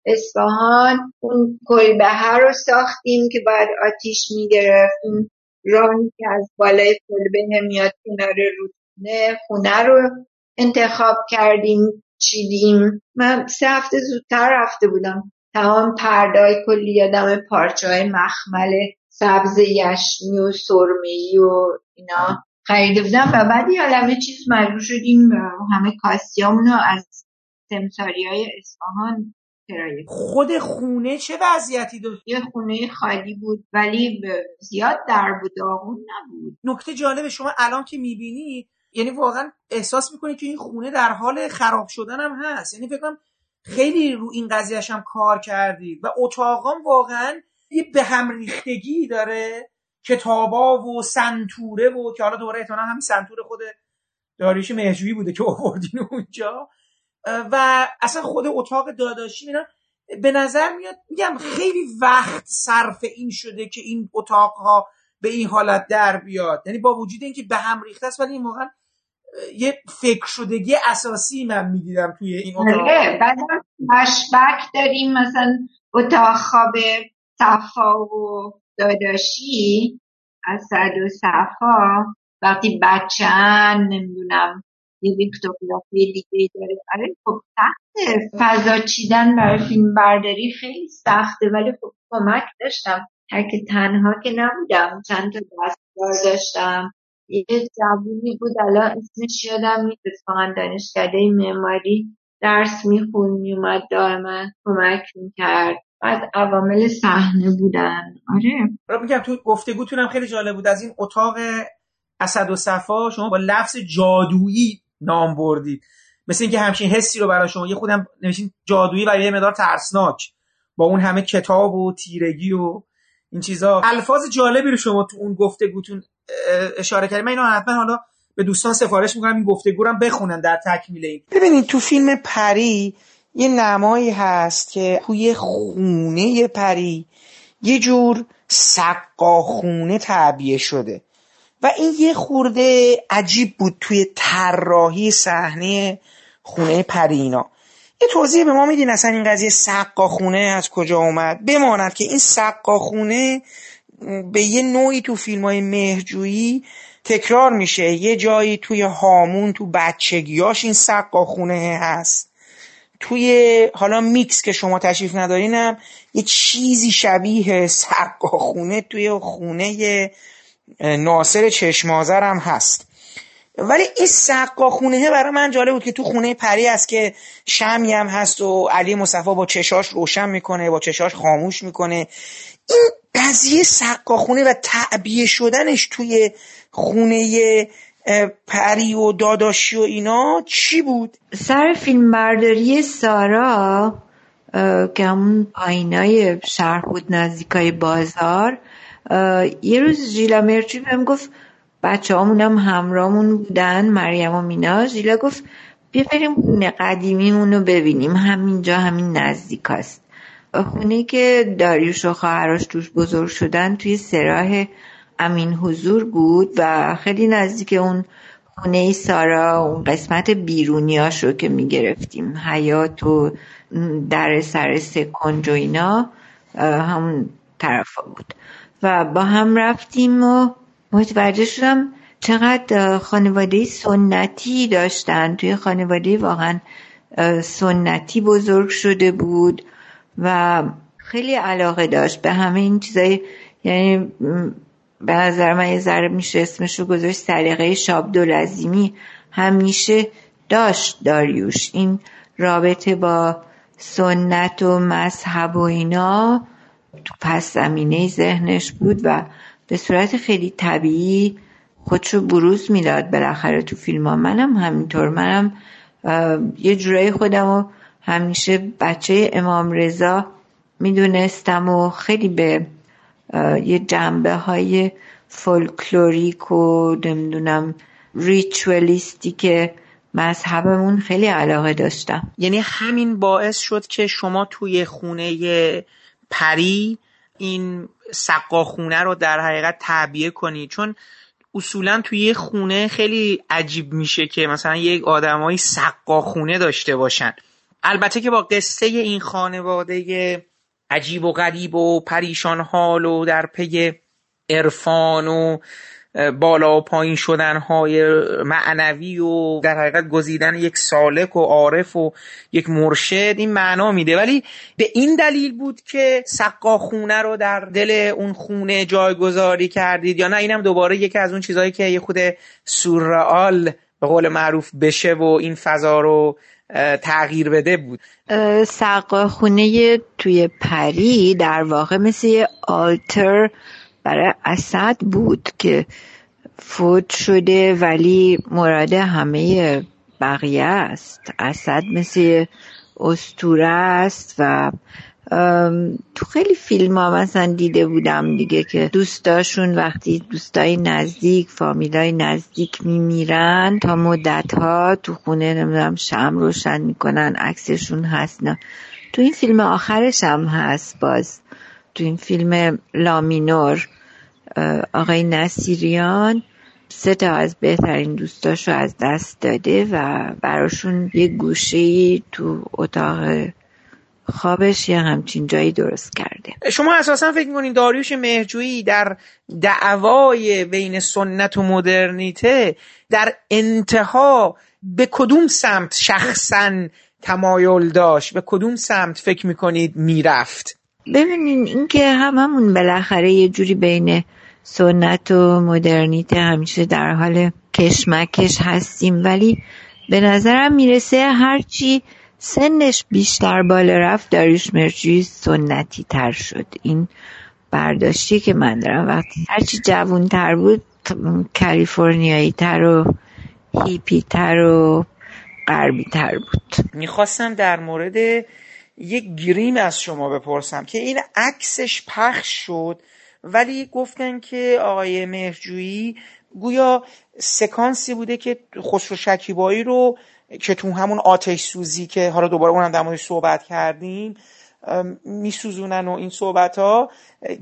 اصفهان اون کلبه رو ساختیم که باید آتیش می‌گرفت. اون راهی که از بالای کلبه میاد کنار رودخونه خونه رو انتخاب کردیم چیدیم. من سه هفته زودتر رفته بودم. تمام پردای کلی یادم پارچه های مخمل سبز یشمی و سرمهی و اینا خریده بودم و بعد یه چیز مجبور شدیم همه کاسیامون رو از سمساری های اصفهان کرایه خود خونه چه وضعیتی داشت؟ یه خونه خالی بود ولی زیاد در بود داغون نبود. نکته جالب شما الان که می‌بینی یعنی واقعا احساس می‌کنی که این خونه در حال خراب شدن هم هست. یعنی فکرم خیلی رو این قضیهش هم کار کردید و اتاقام واقعا یه به هم ریختگی داره. کتابا و سنتوره و که حالا دوباره احتمالا همین سنتور خود داریش مهجویی بوده که آوردین اونجا. و اصلا خود اتاق داداشی اینا به نظر میاد میگم خیلی وقت صرف این شده که این اتاق ها به این حالت در بیاد. یعنی با وجود اینکه به هم ریخته است ولی این واقعا یه فکر شدگی اساسی من می‌دیدم توی این اتاق. آره، بعد مشبک داریم مثلا اتاق خواب صفا و داداشی اسد و صفا. وقتی بچن نمی‌دونم یه ویکتوگرافی دیگه داره. آره خب سخته. فضا چیدن برای فیلم برداری خیلی سخته ولی خب کمک داشتم. که تنها که نبودم چند تا دستگار داشتم. یه جوونی بود الان اسمش یادم نیست. اتفاقا دانشکده معماری درس میخون میومد دائما کمک می‌کرد. بعد عوامل صحنه بودن. آره. میگم تو گفتگوتونم خیلی جالب بود. از این اتاق اسد و صفا شما با لفظ جادویی نام بردید مثل اینکه همچین حسی رو برای شما یه خودم نوشین جادویی و یه مدار ترسناک. با اون همه کتاب و تیرگی و این چیزا. الفاظ جالبی رو شما تو اون گفتگوتون اشاره کردید من اینو حتما حالا به دوستان سفارش می‌کنم این گفتگو رو بخونن در تکمیل این. ببینید تو فیلم پری یه نمایی هست که توی خونه پری یه جور سقاخونه تعبیه شده. و این یه خورده عجیب بود توی طراحی صحنه خونه پرینا. یه توضیح به ما میدین اصلا این قضیه سقاخونه از کجا اومد؟ بماند که این سقاخونه به یه نوعی تو فیلم های مهجویی تکرار میشه. یه جایی توی هامون تو بچگیاش این سقاخونه هست. توی حالا میکس که شما تشریف ندارینم یه چیزی شبیه سقاخونه توی خونه ناصر چشمازر هم هست ولی این سقا خونه برای من جالب بود که تو خونه پری است که شمی هم هست و علی مصطفی با چشاش روشن می‌کنه با چشاش خاموش می‌کنه این قضیه سقا خونه و تعبیه شدنش توی خونه پری و داداشی و اینا چی بود؟ سر فیلم برداری سارا که همون آینای شهر بود نزدیکای بازار یه روز ژیلا مرچی بهم گفت بچه هم همراهمون بودن مریم و مینا. ژیلا گفت بیا بریم خونه قدیمیمون رو ببینیم. همینجا همین نزدیک است خونه که داریوش و خواهرش توش بزرگ شدن توی سراح امین حضور بود و خیلی نزدیک اون خونه سارا اون قسمت بیرونیاش رو که می‌گرفتیم. حیات و در سر سکنج و اینا همون طرفا بود. و با هم رفتیم و متوجه شدم چقدر خانواده سنتی داشتن. توی خانواده واقعا سنتی بزرگ شده بود و خیلی علاقه داشت به همه این چیزای یعنی به نظر من یه ذره میشه اسمش رو گذاشت سلیقه شاب لازیمی همیشه داشت داریوش این رابطه با سنت و مذهب و اینا. تو پس زمینه ذهنش بود و به صورت خیلی طبیعی خودشو بروز می‌داد بالاخره تو فیلم ها. منم همینطور. منم یه جورایی خودم رو همیشه بچه امام رضا می‌دونستم و خیلی به یه جنبه های فولکلوریک و نمی‌دونم ریچولیستی که مذهبمون خیلی علاقه داشتم. یعنی همین باعث شد که شما توی خونه پری این سقا خونه رو در حقیقت تعبیه کنی. چون اصولا توی یه خونه خیلی عجیب میشه که مثلا یک آدمایی سقا خونه داشته باشن. البته که با قصه این خانواده عجیب و غریب و پریشان حال و در پی عرفان و بالا و پایین شدن های معنوی و در حقیقت گزیدن یک سالک و عارف و یک مرشد این معنا میده. ولی به این دلیل بود که سقا خونه رو در دل اون خونه جایگذاری کردید یا نه؟ اینم دوباره یکی از اون چیزهایی که یه خود سورئال به قول معروف بشه و این فضا رو تغییر بده بود. سقا خونه توی پری در واقع مثل آلتر برای اسد بود که فوت شده ولی مراد همه بقیه است. اسد مثل استوره است و تو خیلی فیلم ها مثلا دیده بودم دیگه که دوستاشون وقتی دوستای نزدیک فامیلای نزدیک میمیرن تا مدت ها تو خونه نمی‌دونم شم روشن می‌کنن عکسشون هست نه. تو این فیلم آخرش هم هست باز. تو این فیلم لامینور آقای نصیریان سه تا از بهترین دوستاشو از دست داده و براشون یه گوشه تو اتاق خوابش یه همچین جایی درست کرده. شما اساسا فکر می‌کنین داریوش مهرجویی در دعوای بین سنت و مدرنیته در انتها به کدوم سمت شخصا تمایل داشت؟ به کدوم سمت فکر می‌کنید می‌رفت؟ ببینین اینکه هممون بالاخره یه جوری بین سنت و مدرنیته همیشه در حال کشمکش هستیم. ولی به نظرم می‌رسه هرچی سنش بیشتر بالا رفت داریوش مرجوی سنتی تر شد. این برداشتی که من دارم. وقتی هرچی جوون تر بود کالیفرنیایی تر و هیپی تر و غربی تر بود. می‌خواستم در مورد یک گریم از شما بپرسم که این عکسش پخش شد ولی گفتن که آقای مهرجویی گویا سکانسی بوده که خسرو شکیبایی رو که تو همون آتش سوزی که حالا دوباره اونم در صحبت کردیم میسوزونن و این صحبت ها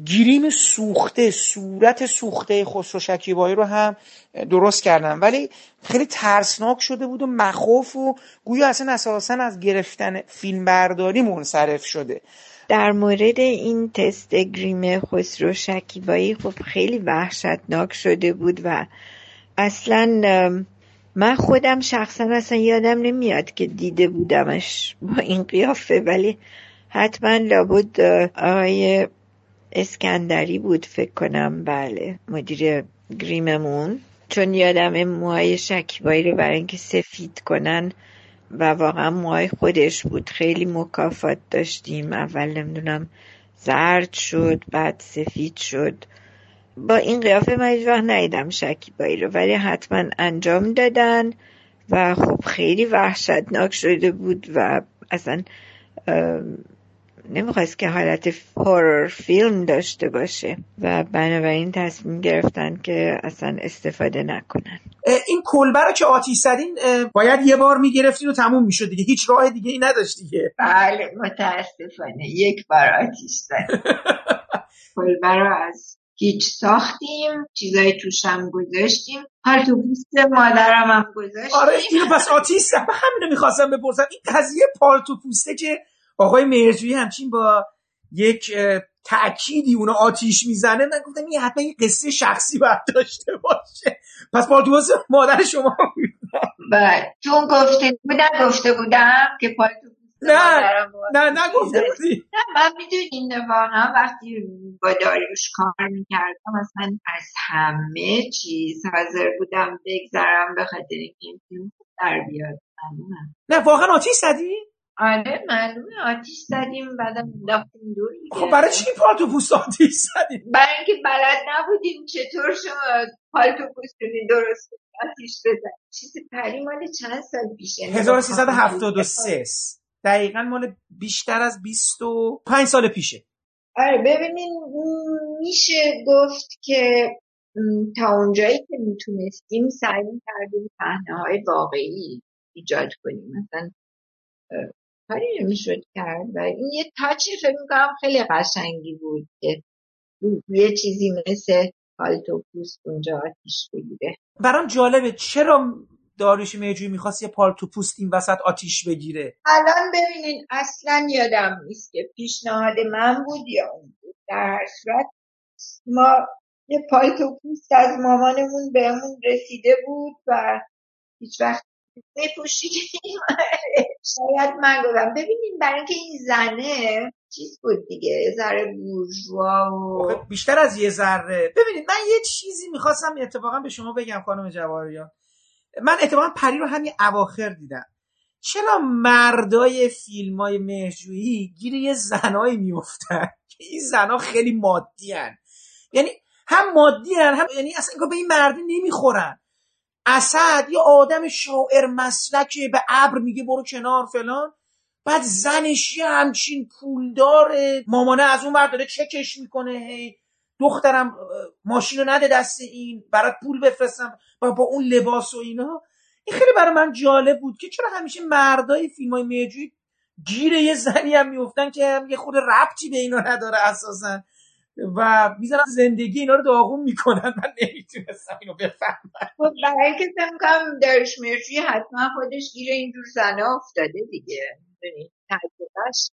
گیریم سوخته صورت سوخته خسرو شکیبایی رو هم درست کردن. ولی خیلی ترسناک شده بود و مخوف و گویا اصلا اساسا از گرفتن فیلم برداری منصرف شده. در مورد این تست گریم خسرو شکیبایی خب خیلی وحشتناک شده بود و اصلا من خودم شخصا اصلا یادم نمیاد که دیده بودمش با این قیافه ولی حتما لابد آقای اسکندری بود فکر کنم. بله مدیر گریممون. چون یادم موهای شکیبایی رو برای اینکه سفید کنن و واقعا موهای خودش بود. خیلی مکافات داشتیم. اول نمی‌دونم زرد شد بعد سفید شد. با این قیافه من هیچ وقت ندیدم شکیبایی رو ولی حتما انجام دادن و خب خیلی وحشتناک شده بود و اصلا نمی‌خواست که حالت هورر فیلم داشته باشه و بنابراین تصمیم گرفتن که اصلا استفاده نکنن. این کلبه رو که آتیش زدین باید یه بار می‌گرفتین و تموم می‌شد دیگه. هیچ راه دیگه ای نداشت دیگه. بله متاسفانه. یک بار آتیش زدیم. کلبه رو از هیچ ساختیم چیزایی توش هم گذاشتیم. هر تو پوست مادرم هم گذاشتیم. آره اینو پس آتیش زد. همینو می‌خواستم بپرسم. این قضیه پالتو پوسته که آقای مهرجویی همچین با یک تأکیدی اونو آتیش می‌زنه من گفتم این حتما یه قصه شخصی باید داشته باشه. پس پالتوس مادر شما بله. چون گفته بودم گفته بودم که پالتوس نه نه نه گفته بودی. نه من می‌دونین واقعا وقتی با داریوش کار می‌کردم مثلا از همه چیز حاضر بودم بگذرم به خاطر این فیلم در بیاد. نه واقعا آتیش زدی؟ آره معلومه. آتیش زدیم بعدم انداختیم دور خب برای چی پالتو پوست آتیش زدیم؟ برای اینکه بلد نبودیم چطور شما پالتو پوستونی درست آتیش بزن. چیز پری مال چند سال پیشه؟ 1373 دقیقا مال بیشتر از 25 سال پیشه. آره ببینین میشه گفت که تا اونجایی که می‌تونستیم سعی کردیم پهنه های واقعی ایجاد کنیم. مثلا کاری نمی‌شد کرد و این یه تاچی فکر می‌کنم خیلی قشنگی بود که یه چیزی مثل پالتو پوست اونجا آتیش بگیره. برام جالبه چرا داریوش میجوی می‌خواست یه پالتو پوست این وسط آتیش بگیره؟ الان ببینین اصلا یادم نیست که پیشنهاد من بود یا اون بود. در صورت ما یه پالتو پوست از مامانمون بهمون رسیده بود و هیچ وقت میپوشیدیم شاید من گفتم ببینیم برای اینکه این زنه چیز بود دیگه ذره بورژوا و بیشتر از یه ذره. ببینید من یه چیزی می‌خواستم اتفاقا به شما بگم خانم جواریان من اتفاقا پری رو همین اواخر دیدم. چرا مردای فیلم های مهجویی گیر یه زنایی میفتن که این زنها خیلی مادی هن. یعنی هم مادی هن هم یعنی اصلا به این مردی نمی‌خورن. اسد یه آدم شاعر مسلکه به ابر میگه برو کنار فلان. بعد زنش یه همچین پولداره. مامانه از اون داره چکش می‌کنه هی. دخترم ماشین رو نده دست این برات پول بفرستم با, با اون لباس و اینا. این خیلی برای من جالب بود که چرا همیشه مردای فیلم های میجوی گیر یه زنی هم میفتن که هم یه خود ربطی به اینا نداره اساسا. و می‌زنن زندگی اینا رو داغون می‌کنن. من نمی‌تونستم اینو بفهمم. خب برای اینکه کنم درش مرجوی حتما خودش گیر اینجور زنه افتاده دیگه. تجربهش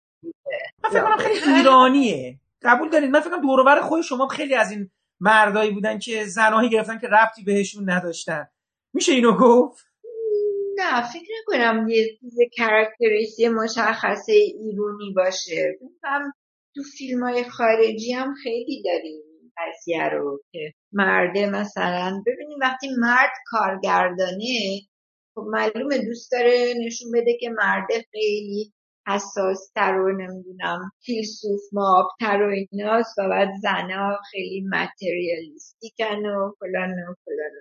من فکر کنم خیلی ایرانیه. قبول دارید؟ من فکر کنم دور خود شما خیلی از این مردایی بودن که زنایی گرفتن که ربطی بهشون نداشتن. میشه اینو گفت؟ نه فکر نکنم یه چیز کرکتریستی مشخصه ایرونی باشه. هم تو فیلم های خارجی هم خیلی داریم قضیه رو که مرده مثلا. ببینیم وقتی مرد کارگردانه خب معلومه دوست داره نشون بده که مرده خیلی حساس تر و نمی‌دونم فیلسوف مابتر و ایناست و بعد زنها خیلی متریالیستیکن و فلان و فلان.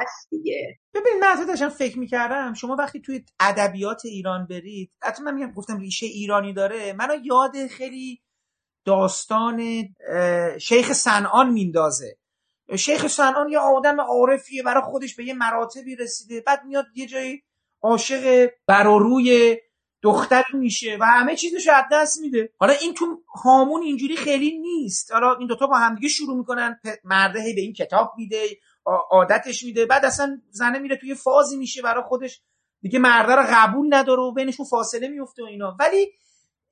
است دیگه. ببین من اصلا داشتم فکر می‌کردم شما وقتی توی ادبیات ایران برید حتی من میگم گفتم ریشه ایرانی داره. منو یاد خیلی داستان شیخ سنان میندازه. شیخ سنان یه آدم عارفیه برای خودش به یه مراتبی رسیده بعد میاد یه جایی عاشق براروی دختر میشه و همه چیزش از دست میده. حالا این تو هامون اینجوری خیلی نیست. حالا این دوتا با همدیگه شروع می‌کنن مرده به این کتاب میده عادتش میده بعد اصلا زنه میره توی فازی میشه برای خودش. دیگه مرده رو قبول نداره و بینشون فاصله میفته و اینا. ولی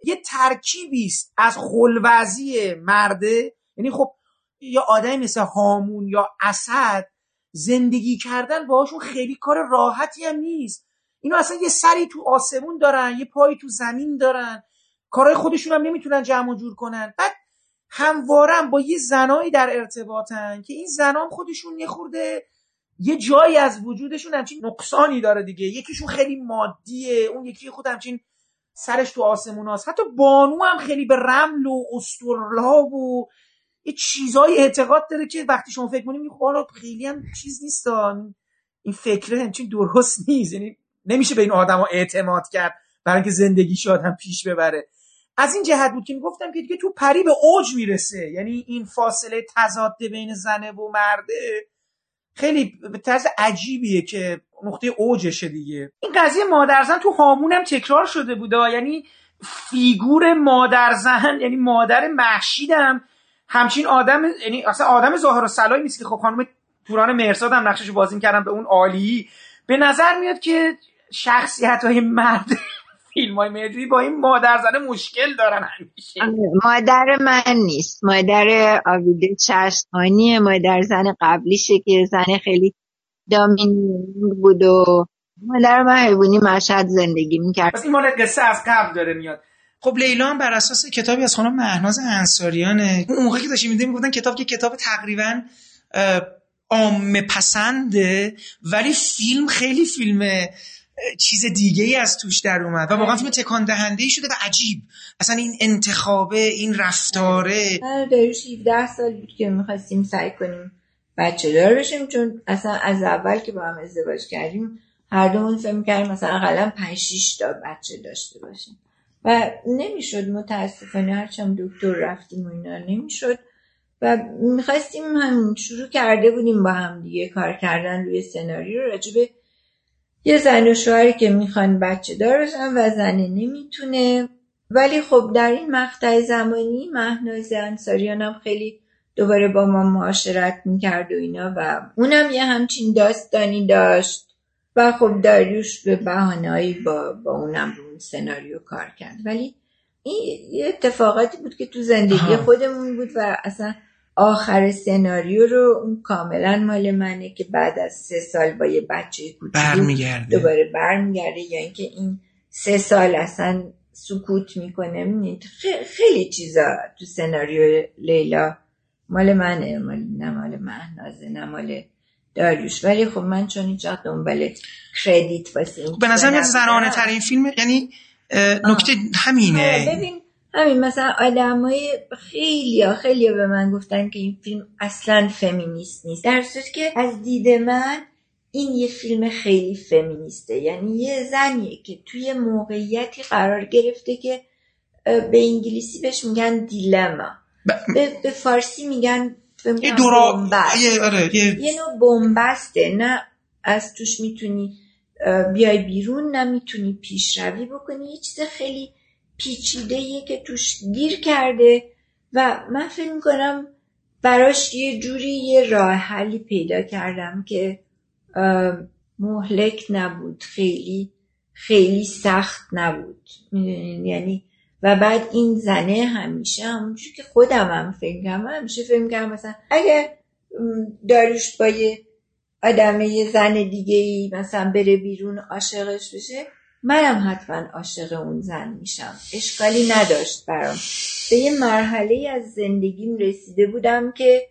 یه ترکیبی است از خلوزی مرده. یعنی خب یا آدمی مثل هامون یا اسد زندگی کردن باهاشون خیلی کار راحتی هم نیست. اینا اصلا یه سری تو آسمون دارن یه پایی تو زمین دارن. کارهای خودشون هم نمی‌تونن جمع و جور کنن. بعد هموارم با یه زنایی در ارتباطن که این زنام خودشون یه خورده یه جایی از وجودشون همچین نقصانی داره دیگه. یکیشون خیلی مادیه اون یکی خود همچین سرش تو آسمون هست. حتی بانو هم خیلی به رمل و استرلاب و یه چیزای اعتقاد داره که وقتی شما فکر کنیم خب خیلی هم چیز نیست این فکره همچین درست نیست. یعنی نمیشه به این آدما اعتماد کرد برای اینکه زندگی شاد هم پیش ببره. از این جهت بود که می‌گفتم که دیگه تو پری به اوج می‌رسه. یعنی این فاصله تضاد بین زنه و مرده خیلی به طرز عجیبیه که نقطه اوجشه دیگه. این قضیه مادرزن تو هامون هم تکرار شده بوده یعنی فیگور مادرزن یعنی مادر محشیدم. همچین آدم یعنی اصلا آدم ظاهر و سلای نیست که خب خانم توران مرساد هم نقشش بازی کردن به اون عالی. به نظر میاد که شخصیت های مرد فیلم های با این مادر زنه مشکل دارن همیشه. مادر من نیست. مادر آویده چشمانی مادر زن قبلیشه که زن خیلی دامین بود و مادر من حیوانی مشهد زندگی می‌کرد. این مال قصه از قبل داره میاد. خب لیلا هم بر اساس کتابی از خانم مهناز انصاریانه. اون موقعی که داشتیم میدیم می‌گفتن کتاب که کتاب تقریبا عام پسنده ولی فیلم خیلی فیلم چیز دیگه ای از توش در اومد و واقعا فیلم تکان دهنده شده و عجیب. اصلا این انتخابه این رفتاره. داریش 17 سال بود که می‌خواستیم سعی کنیم بچه دار بشیم چون اصلا از اول که با هم ازدواج کردیم هر دومون فکر می‌کردیم مثلا اقلا پنج شیش تا بچه داشته باشیم. و نمی‌شد متاسفانه هرچند دکتر رفتیم و اینا نمی‌شد. و می‌خواستیم هم شروع کرده بودیم با هم دیگه کار کردن روی سناریو راجبه یه زن و شوهری که می‌خوان بچه دار بشن و زنه نمی‌تونه. ولی خب در این مقطع زمانی مهناز انصاریان هم خیلی دوباره با ما معاشرت می‌کرد و اینا و اونم یه همچین داستانی داشت و خب داریوش به بهانه‌ای با, با اونم رو سناریو کار کرد. ولی این یه اتفاقاتی بود که تو زندگی خودمون بود و اصلا آخر سناریو رو اون کاملا مال منه که بعد از سه سال با یه بچه کوچولو برمیگرده. دوباره برمیگرده. یا اینکه این سه سال اصلا سکوت می‌کنه. می‌بینید خیلی چیزا تو سناریو لیلا مال منه. مال نه مال مهنازه نه مال داریوش. ولی خب من چون هیچ دنبال کردیت واسه به نظر میاد زنانه ترین فیلم یعنی نکته همینه. ببین همین مثلا آدمای خیلی خیلی به من گفتن که این فیلم اصلا فمینیست نیست. در صورتی که از دید من این یه فیلم خیلی فمینیسته. یعنی یه زنیه که توی موقعیتی قرار گرفته که به انگلیسی بهش میگن دیلما. به, به فارسی میگن یه دورا یه, آره، یه... یه نوع بومبسته نه از توش می‌تونی بیای بیرون نه می‌تونی پیشروی بکنی. یه چیز خیلی پیچیده که توش گیر کرده و من فکر می‌کنم براش یه جوری یه راه حلی پیدا کردم که مهلک نبود خیلی خیلی سخت نبود. یعنی و بعد این زنه همیشه همونجور که خودم هم فکر کنم همیشه فکر کنم مثلا اگه داریوش با یه آدم یه زن دیگه ای مثلا بره بیرون عاشقش بشه منم حتما عاشق اون زن میشم. اشکالی نداشت برام. به یه مرحله از زندگیم رسیده بودم که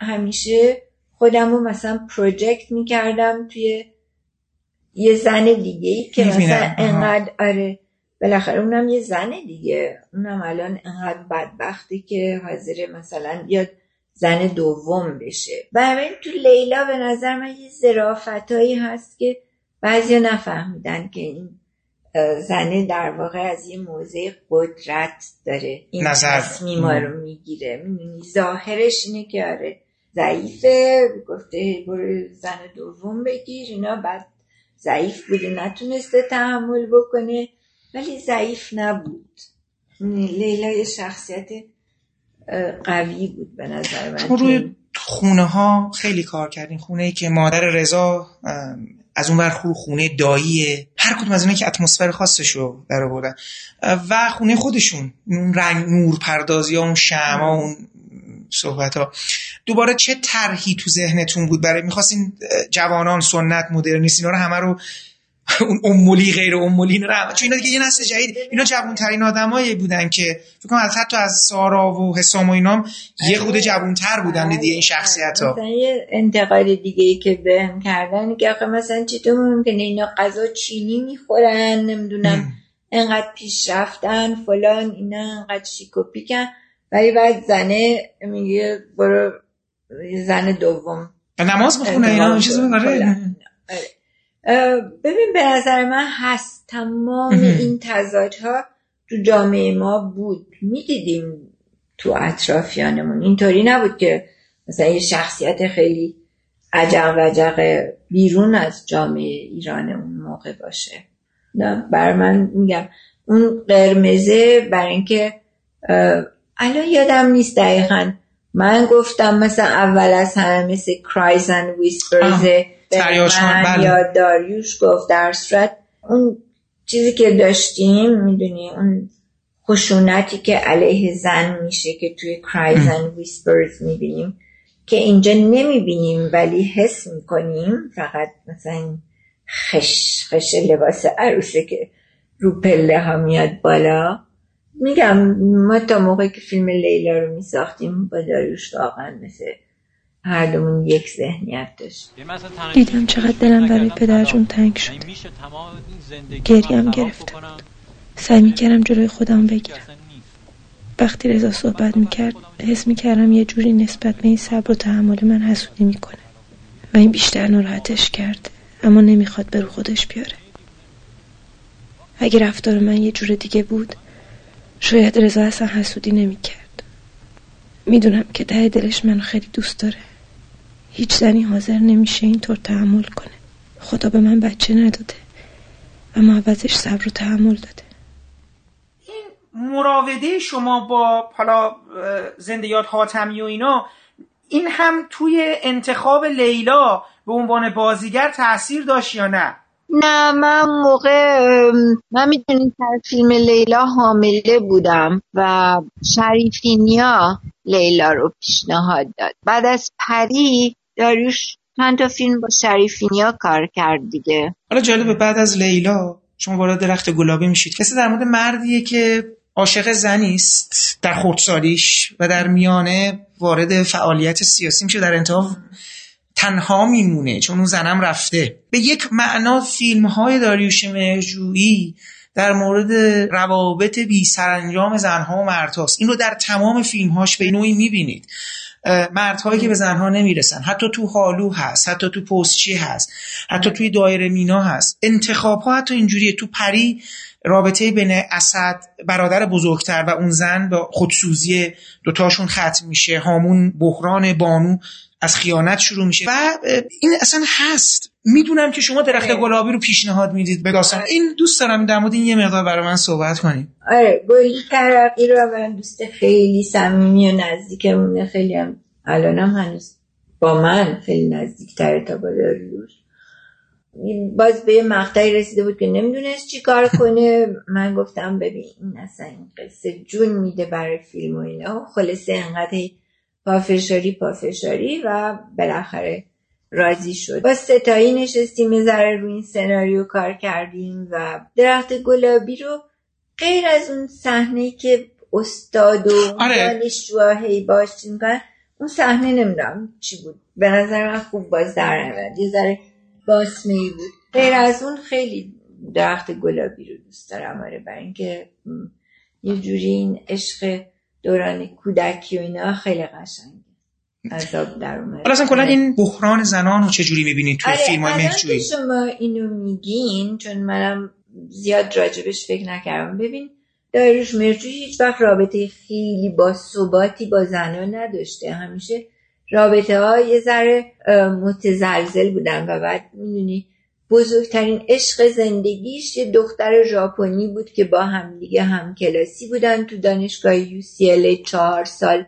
همیشه خودم رو مثلا پروژکت می‌کردم توی یه زن دیگه ای که مثلا انقدر آره بالاخره اونم یه زن دیگه. اونم الان انقدر بدبختی که حاضر مثلا بیاد زن دوم بشه. و همین تو لیلا به نظر من یه زرافتایی هست که بعضی نفهمیدن که این زنه در واقع از یه موضع قدرت داره این نظر تصمیما رو می‌گیره. ظاهرش اینه که آره ضعیفه گفته برو زن دوم بگیر اینا بعد ضعیف بوده نتونسته تحمل بکنه ولی ضعیف نبود. لیلا یه شخصیت قوی بود به نظر من. روی خونه ها خیلی کار کردین. خونه ای که مادر رضا از اون ور خونه داییه. هر کدوم از اینا که اتمسفر خاصش رو در آوردن و خونه خودشون. اون رنگ نور پردازی ها اون شما اون صحبت ها. دوباره چه طرحی تو ذهنتون بود برای می‌خواستین جوانان سنت مدرنیست اینا رو همه رو اون امولی غیر امولی نه چون اینا دیگه یه نسل جدید اینا جوان ترین آدمایی بودن که فکر کنم حتی از سارا و حسام و اینام یه خود جوان تر بودن دیگه این شخصیت ها مثلا یه انتقاد دیگه ای که بهم کردن که آخه مثلا چطور ممکنه اینا غذا چینی می‌خورن نمی‌دونم انقدر پیش رفتن فلان اینا انقدر شیکوپیکن ولی بعد زنه میگه برو زن دوم. نماز بخونه اینا چیز ببین به نظر من هست. تمام این تضادها تو جامعه ما بود. می‌دیدیم تو اطرافیانمون. اینطوری نبود که مثلا یه شخصیت خیلی عجق وجق بیرون از جامعه ایران اون موقع باشه. بر من میگم اون قرمزه بر اینکه الان یادم نیست دقیقا. من گفتم مثلا اول از همه مثل کرایز and ویسپرز بله. یا داریوش گفت در صورت اون چیزی که داشتیم می‌دونی اون خشونتی که علیه زن میشه که توی کرایز and ویسپرز می‌بینیم که اینجا نمی‌بینیم ولی حس می‌کنیم فقط مثلا خش خش لباس عروسه که رو پله ها میاد بالا میگم ما تا موقعی که فیلم لیلا رو میساختیم با داریوش واقعا مثل هر دومون یک ذهنیت داشت دیدم چقدر دلم برای پدرجون تنگ شد. گریم گرفته بود سعی می‌کردم جلوی خودم بگیرم. وقتی رضا صحبت می‌کرد حس می‌کردم یه جوری نسبت به این صبر و تحمل من حسودی می‌کنه. و این بیشتر ناراحتش کرد. اما نمی‌خواد به رو خودش بیاره. اگه رفتار من یه جور دیگه بود شاید رضا اصلا حسودی نمی‌کرد. می‌دونم که ته دلش منو خیلی دوست داره. هیچ زنی حاضر نمیشه اینطور تحمل کنه. خدا به من بچه نداده. اما عوضش صبر و تحمل داده. این مراوده شما با حالا زندیات حاتمی و اینا این هم توی انتخاب لیلا به عنوان بازیگر تاثیر داشت یا نه؟ نه من موقع من می‌دونید در فیلم لیلا حامله بودم و شریفینیا لیلا رو پیشنهاد داد. بعد از پری داریوش چند تا فیلم با شریفینیا کار کرد دیگه. حالا جالبه بعد از لیلا شما وارد درخت گلابی میشید. کسی در مورد مردیه که عاشق زنی است در خردسالیش و در میانه وارد فعالیت سیاسی میشه در انتها تنها میمونه چون اون زنم رفته. به یک معنا فیلم های داریوش مهرجویی در مورد روابط بی سرانجام زنها و مردهاست. این رو در تمام فیلم هاش به نوعی می‌بینید. مردهایی که به زنها نمی‌رسن. حتی تو حالو هست حتی تو پستچی هست حتی توی دایره مینا هست. انتخاب ها حتی اینجوریه. تو پری رابطه بین اسد برادر بزرگتر و اون زن با خودسوزی دوتاشون ختم میشه. هامون بحران بانو از خیانت شروع میشه. و این اصلا هست. می‌دونم که شما درخت گلابی رو پیشنهاد می‌دید به داستان. این دوست دارم در مورد این یه مقدار برای من صحبت کنیم. آره گلی ترقی رو من دوست خیلی صمیمی و نزدیکمونه خیلی هم الانم هنوز با من خیلی نزدیکتره تا با داریوش. باز به یه مقطعی رسیده بود که نمی‌دونست چی کار کنه. من گفتم ببین این اصلا این قصه جون میده برای فیلم و اینا. خلاصه انقدر پافشاری پافشاری و بالاخره راضی شد. با ستایی نشستیم یه ذره روی این سناریو کار کردیم و درخت گلابی رو غیر از اون صحنه که استاد و آره. هی باش اون صحنه نمی‌دونم چی بود. به نظر من خوب باز در یه ذره باسمه ای بود. غیر از اون خیلی درخت گلابی رو دوست دارم. آره برای اینکه یه جوری این عشق دوران کودکی و اینا خیلی قشنگه عذاب در اومد. اصلا کلا این بحران زنان رو چجوری می‌بینید توی آره فیلم های مهجویی شما اینو میگین چون منم زیاد راجبش فکر نکردم. ببین داریوش مرجوی هیچ وقت رابطه خیلی با ثباتی با زنان نداشته. همیشه رابطه ها یه ذره متزلزل بودن و بعد می‌دونی بزرگترین عشق زندگیش یه دختر ژاپنی بود که با هم دیگه هم کلاسی بودن تو دانشگاه UCLA چهار سال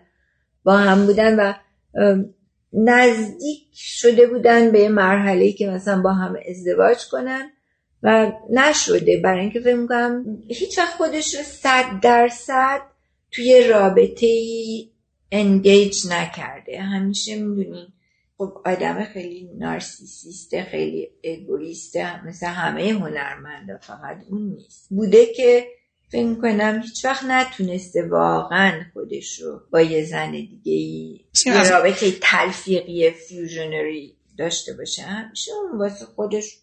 با هم بودن و نزدیک شده بودن به مرحله که مثلا با هم ازدواج کنن و نشده. برای اینکه فکر می‌کنم هیچ وقت خودش رو صد درصد توی رابطه engage نکرده. همیشه می‌دونین خب آدم خیلی narcissist ه خیلی egoist ه مثل همه هنرمندا فقط اون نیست. بوده که فکر کنم هیچ وقت نتونسته واقعا خودش رو با یه زن دیگه ای یه رابطه تلفیقی fusionary داشته باشه همیشه اون واسه خودش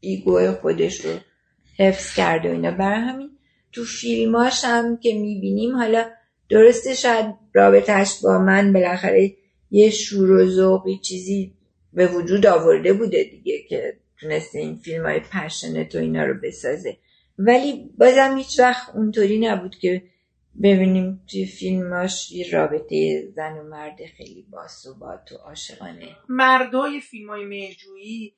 ego خودش رو حفظ کرده و اینا. برای همین تو فیلماش هم که می‌بینیم حالا درسته شاید رابطهش با من بالاخره یه شور و ذوقی چیزی به وجود آورده بوده دیگه که تونسته این فیلم های پشنت و اینا رو بسازه. ولی بازم هیچ وقت اونطوری نبود که ببینیم توی فیلماش یه رابطه زن و مرد خیلی باثبات و عاشقانه. مردای فیلم های مهجویی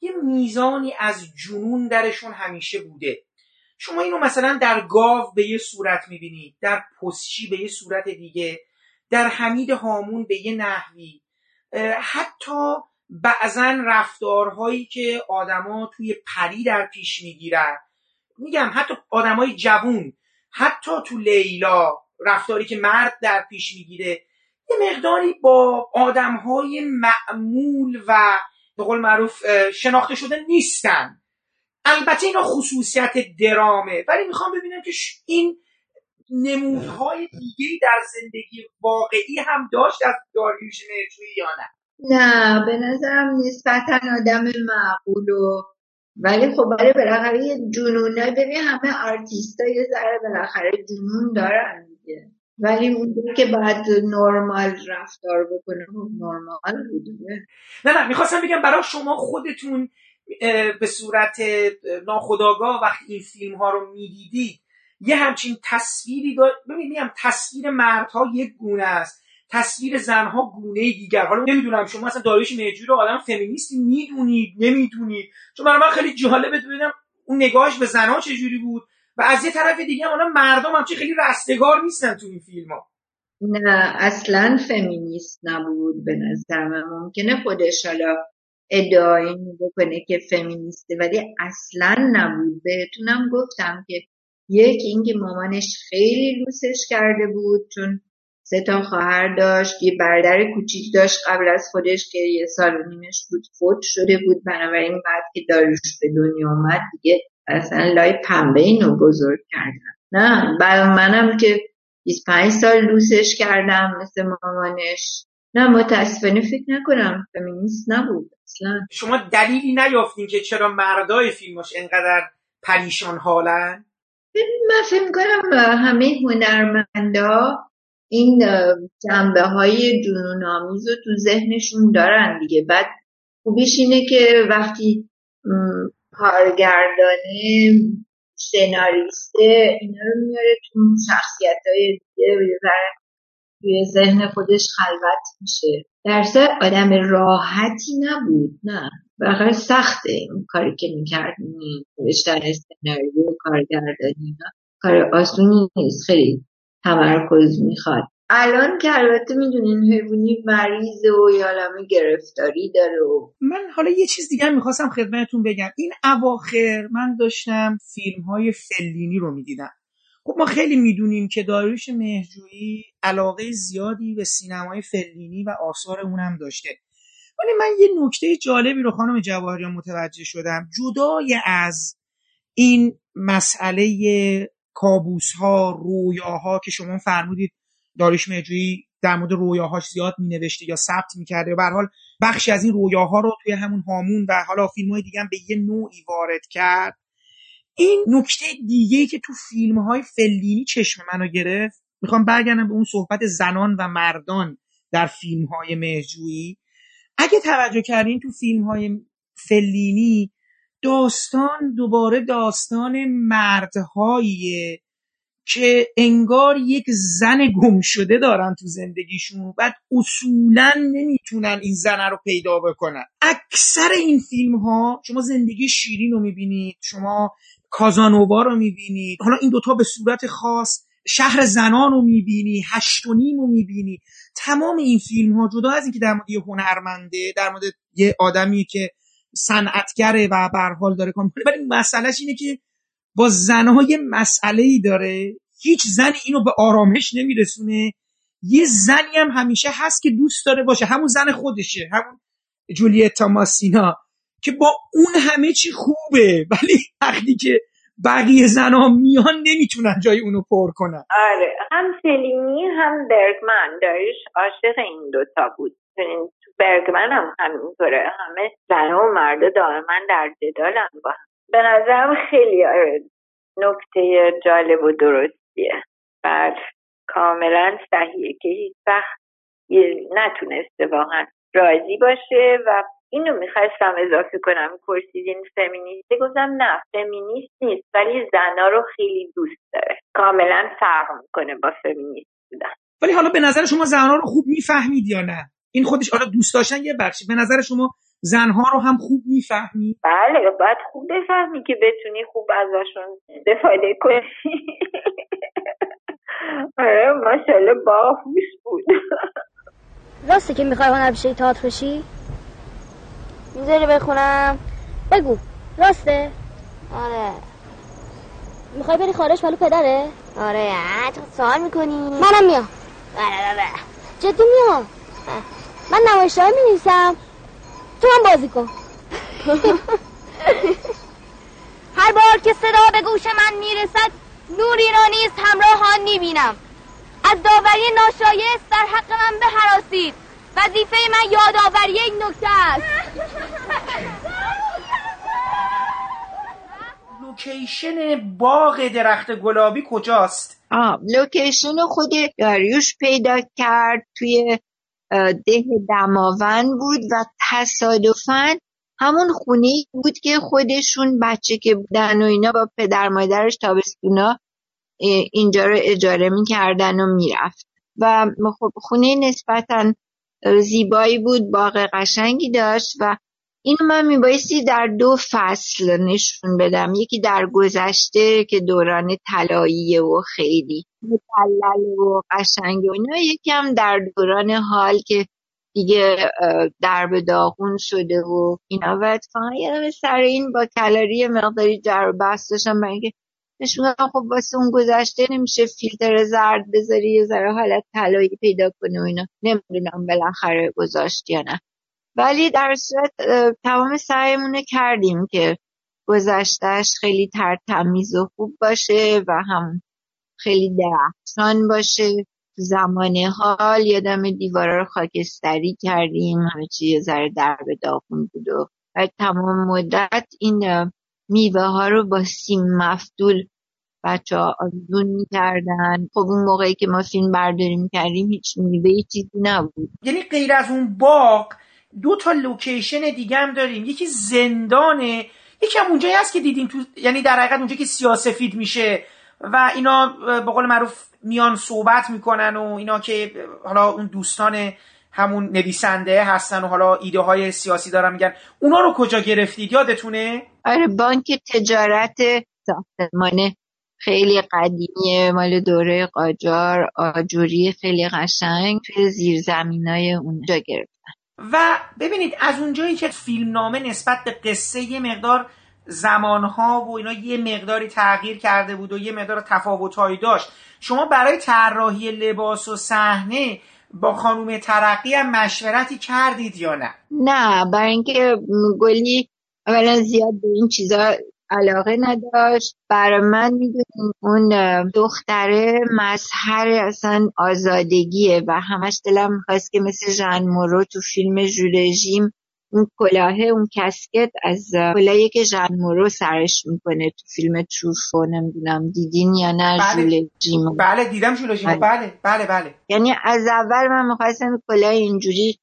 یه میزانی از جنون درشون همیشه بوده. شما اینو مثلا در گاو به یه صورت می‌بینید در پستچی به یه صورت دیگه در حمید هامون به یه نحوی. حتی بعضا رفتارهایی که آدما توی پری در پیش می‌گیرن. میگم حتی آدمای جوون حتی تو لیلا رفتاری که مرد در پیش می‌گیره یه مقداری با آدمهای معمول و به قول معروف شناخته شده نیستن. البته اینا خصوصیت درامه ولی می‌خوام ببینم که این نمودهای دیگه در زندگی واقعی هم داشت از داریوش مرجویی یا نه؟ نه به نظرم نسبتا آدم معقول و ولی خب برای بالاخره یه جنونه ببین همه آرتیست ها یه ذره بالاخره جنون دارن دیگه. ولی اون که باید نرمال رفتار بکنه خب نرمال بوده نه نه می‌خواستم بگم برای شما خودتون به صورت ناخداگاه وقتی این فیلم ها رو می‌دیدید یه همچین تصویری دار میگم تصویر مردها یک گونه است. تصویر زنها گونه دیگر. حالا نمی‌دونم شما مثلا داریوش مهرجویی رو آدم فمینیستی می‌دونید نمی‌دونید. چون برای من خیلی جالبه ببینم اون نگاهش به زنها چجوری بود. و از یه طرف دیگه هم مردم هم خیلی رستگار نیستن تو این فیلم ها نه اصلا فمینیست نبود به نظر من. ممکنه خودش حالا ادعای بکنه که فمینیسته ولی اصلا نبود. بهتونم گفتم که یک اینکه مامانش خیلی لوسش کرده بود چون سه تا خواهر داشت یه برادر کوچیک داشت قبل از خودش که یه سال و نیمش بود فوت شده بود. بنابراین بعد که داروش به دنیا آمد دیگه اصلا لای پنبه اینو بزرگ کردن. نه برای منم که 25 سال لوسش کردم مثل مامانش. نه متاسفانه فکر نکنم فمینیست نبود اصلا. شما دلیلی نیافتین که چرا مردای فیلمش انقدر پریشان حالن؟ من فکر کنم همه هنرمندا این جنبه های جنون آمیز رو تو ذهنشون دارن دیگه. بعد خوبیش اینه که وقتی کارگردانه سناریسته اینا رو میاره تو شخصیت های دیگه توی ذهن خودش خلوت میشه. درسته آدم راحتی نبود نه. واقعا سخته اون کاری که می‌کرد نوشتن سناریو کارگردانی کار آسونی نیست. خیلی تمرکز می‌خواد. الان که البته می‌دونین حیوانی مریض و یالمه گرفتاری داره و من حالا یه چیز دیگه می‌خواستم خدمتتون بگم. این اواخر من داشتم فیلم های فلینی رو می‌دیدم. خب ما خیلی می‌دونیم که داریوش مهرجویی علاقه زیادی به سینمای فلینی و آثار اونم داشته. ولی من یه نکته جالبی رو خانم جواهریان متوجه شدم. جدای از این مسئله کابوس ها رویاها که شما فرمودید داریش مهرجویی در مورد رویاهاش زیاد مینوشته یا ثبت می‌کرده. و حال بخشی از این رویاها رو توی همون هامون و حالا فیلم های دیگه به یه نوعی وارد کرد. این نکته دیگه که تو فیلم های فلینی چشم منو گرفت می‌خوام برگردم به اون صحبت زنان و مردان در فیلم های اگه توجه کردین تو فیلم های فلینی داستان دوباره داستان مردهاییه که انگار یک زن گم شده دارن تو زندگیشون. بعد اصولا نمی‌تونن این زنه رو پیدا بکنن. اکثر این فیلم ها شما زندگی شیرین رو می‌بینید شما کازانووا رو می‌بینید. حالا این دوتا به صورت خاص شهر زنان رو می‌بینی هشت و نیم رو می‌بینی. تمام این فیلم ها جدا از اینکه در مورد یه هنرمنده در مورد یه آدمی که صنعتگره و به حال داره کار ولی مسئلهش اینه که با زنهای مسئله ای داره. هیچ زنی اینو به آرامش نمیرسونه. یه زنی هم همیشه هست که دوست داره باشه. همون زن خودشه. همون جولیتا ماسینا که با اون همه چی خوبه. ولی وقتی که بقیه زنها میان نمی‌تونن جای اونو پر کنن. آره. هم سلیمی هم برگمن. داریش عاشق این دوتا بود. برگمن هم همینطوره همه زن و مرد دائما در جدالن با هم. به نظرم خیلی آره نکته جالب و درستیه. بعد کاملا صحیحه که هیچ وقت نتونسته واقعا راضی باشه و اینو می‌خواستم اضافه کنم. پرسیدین فمینیسته گفتم نه فمینیست نیست ولی زنا رو خیلی دوست داره. کاملا فرق می‌کنه با فمینیست بودن. ولی حالا به نظر شما زنها رو خوب می‌فهمید یا نه؟ این خودش حالا دوست داشتن یه بخشی. به نظر شما زنها رو هم خوب می‌فهمی؟ بله باید خوب بفهمی که بتونی خوب ازشون استفاده کنی. آره ماشاءالله باهوش بود. راسته که می‌خوای هنرپیشه تئاتر بشی؟ می‌ذاری بخونم. بگو. راسته؟ آره. می‌خوای بری خارج مالو پدره؟ آره تو سوال می‌کنی. منم میام بله بله جدی میام من نمایشه های می تو هم بازی کن هر بار که صدا به گوش من می‌رسد نوری را نیست همراهان می‌بینم از داوری ناشایست در حق من بهراسید وظیفه من یادآوری این نکته است لوکیشن باغ درخت گلابی کجاست؟ آه لوکیشن خود داریوش پیدا کرد توی ده دماوند بود و تصادفا همون خونه بود که خودشون بچه که بودن و اینا با پدر مادرش تابستونا اینجا رو اجاره می‌کردن و می‌رفت. و خب خونه نسبتا زیبایی بود باغ قشنگی داشت و اینو من میبایستی در دو فصل نشون بدم. یکی در گذشته که دوران طلاییه و خیلی متلل و قشنگ و اینا یکی هم در دوران حال که دیگه درب داغون شده و اینا. و اتفاقا یه سر این با کلاری مقداری جر بحث داشتم برای نشون خب واسه اون گذشته نمیشه فیلتر زرد بذاری یه ذره حالت طلایی پیدا کنه و اینا. نمی‌دونم بالاخره گذاشت یا نه. ولی در صورت تمام سعیمونه کردیم که گذشتهش خیلی ترتمیز و خوب باشه و هم خیلی درخشان باشه. زمان حال یادم دیوارا رو خاکستری کردیم همه چی یه ذره در به داغون بود و تمام مدت این میوه ها رو با سیم مفتول بچه ها آزون می‌کردن. خب اون موقعی که ما فیلم برداری می‌کردیم هیچ میوه چیزی نبود. یعنی غیر از اون باغ دو تا لوکیشن دیگه هم داریم. یکی زندانه. یکی هم اونجایی هست که دیدیم تو یعنی در حقیقت اونجا که سیاسفید میشه و اینا به قول معروف میان صحبت می‌کنن و اینا که حالا اون دوستان همون نویسنده هستن و حالا ایده های سیاسی دارن میگن. اونا رو کجا گرفتید؟ یادتونه؟ آره بانک تجارت ساختمان خیلی قدیمیه مال دوره قاجار آجوری خیلی قشنگ توی زیرزمینای اونجا گرفتن و ببینید از اونجایی که فیلمنامه نسبت به قصه یه مقدار زمانها و اینا یه مقداری تغییر کرده بود و یه مقدار تفاوتهایی داشت. شما برای طراحی لباس و صحنه با خانوم ترقی هم مشورتی کردید یا نه؟ نه برای اینکه گلی اولا زیاد به این چیزا علاقه نداشت. برای من می‌دونیم اون دختره مظهر اصلا آزادگیه و همش دلم می‌خواست که مثل ژن مورو تو فیلم ژورژیم اون کلاهه اون کسکت از کلاهی که ژن مورو سرش می‌کنه تو فیلم تروفو نمی‌دونم دیدین یا نه بله. بله دیدم ژولژیم بله. بله بله یعنی از اول من می‌خواستم کلاه اینجوری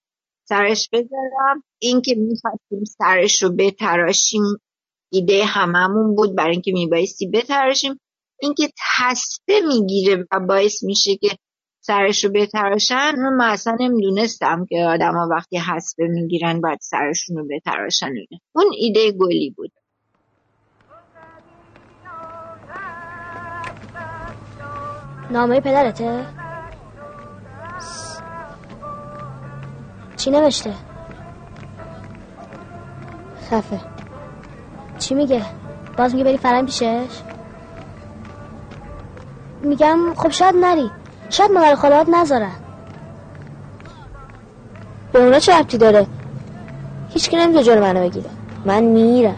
سرش بذارم. این که می‌خواستیم سرش رو بتراشیم ایده هممون بود برای اینکه میبایستی بتراشیم اینکه تصفه می‌گیره و باعث میشه که سرش رو بتراشن من اصلا نمی‌دونستم که آدما وقتی حسبه می‌گیرن باید سرشون رو بتراشن اون ایده گلی بود نامه پدرته؟ چی نوشته؟ خفه چی میگه؟ باز میگه بری فرنگ پیشش؟ میگم خب شاید نری. شاید مادر خالات نذارن به اونا چه ربطی داره؟ هیچ که نمیده جور منو بگیره. من میرم.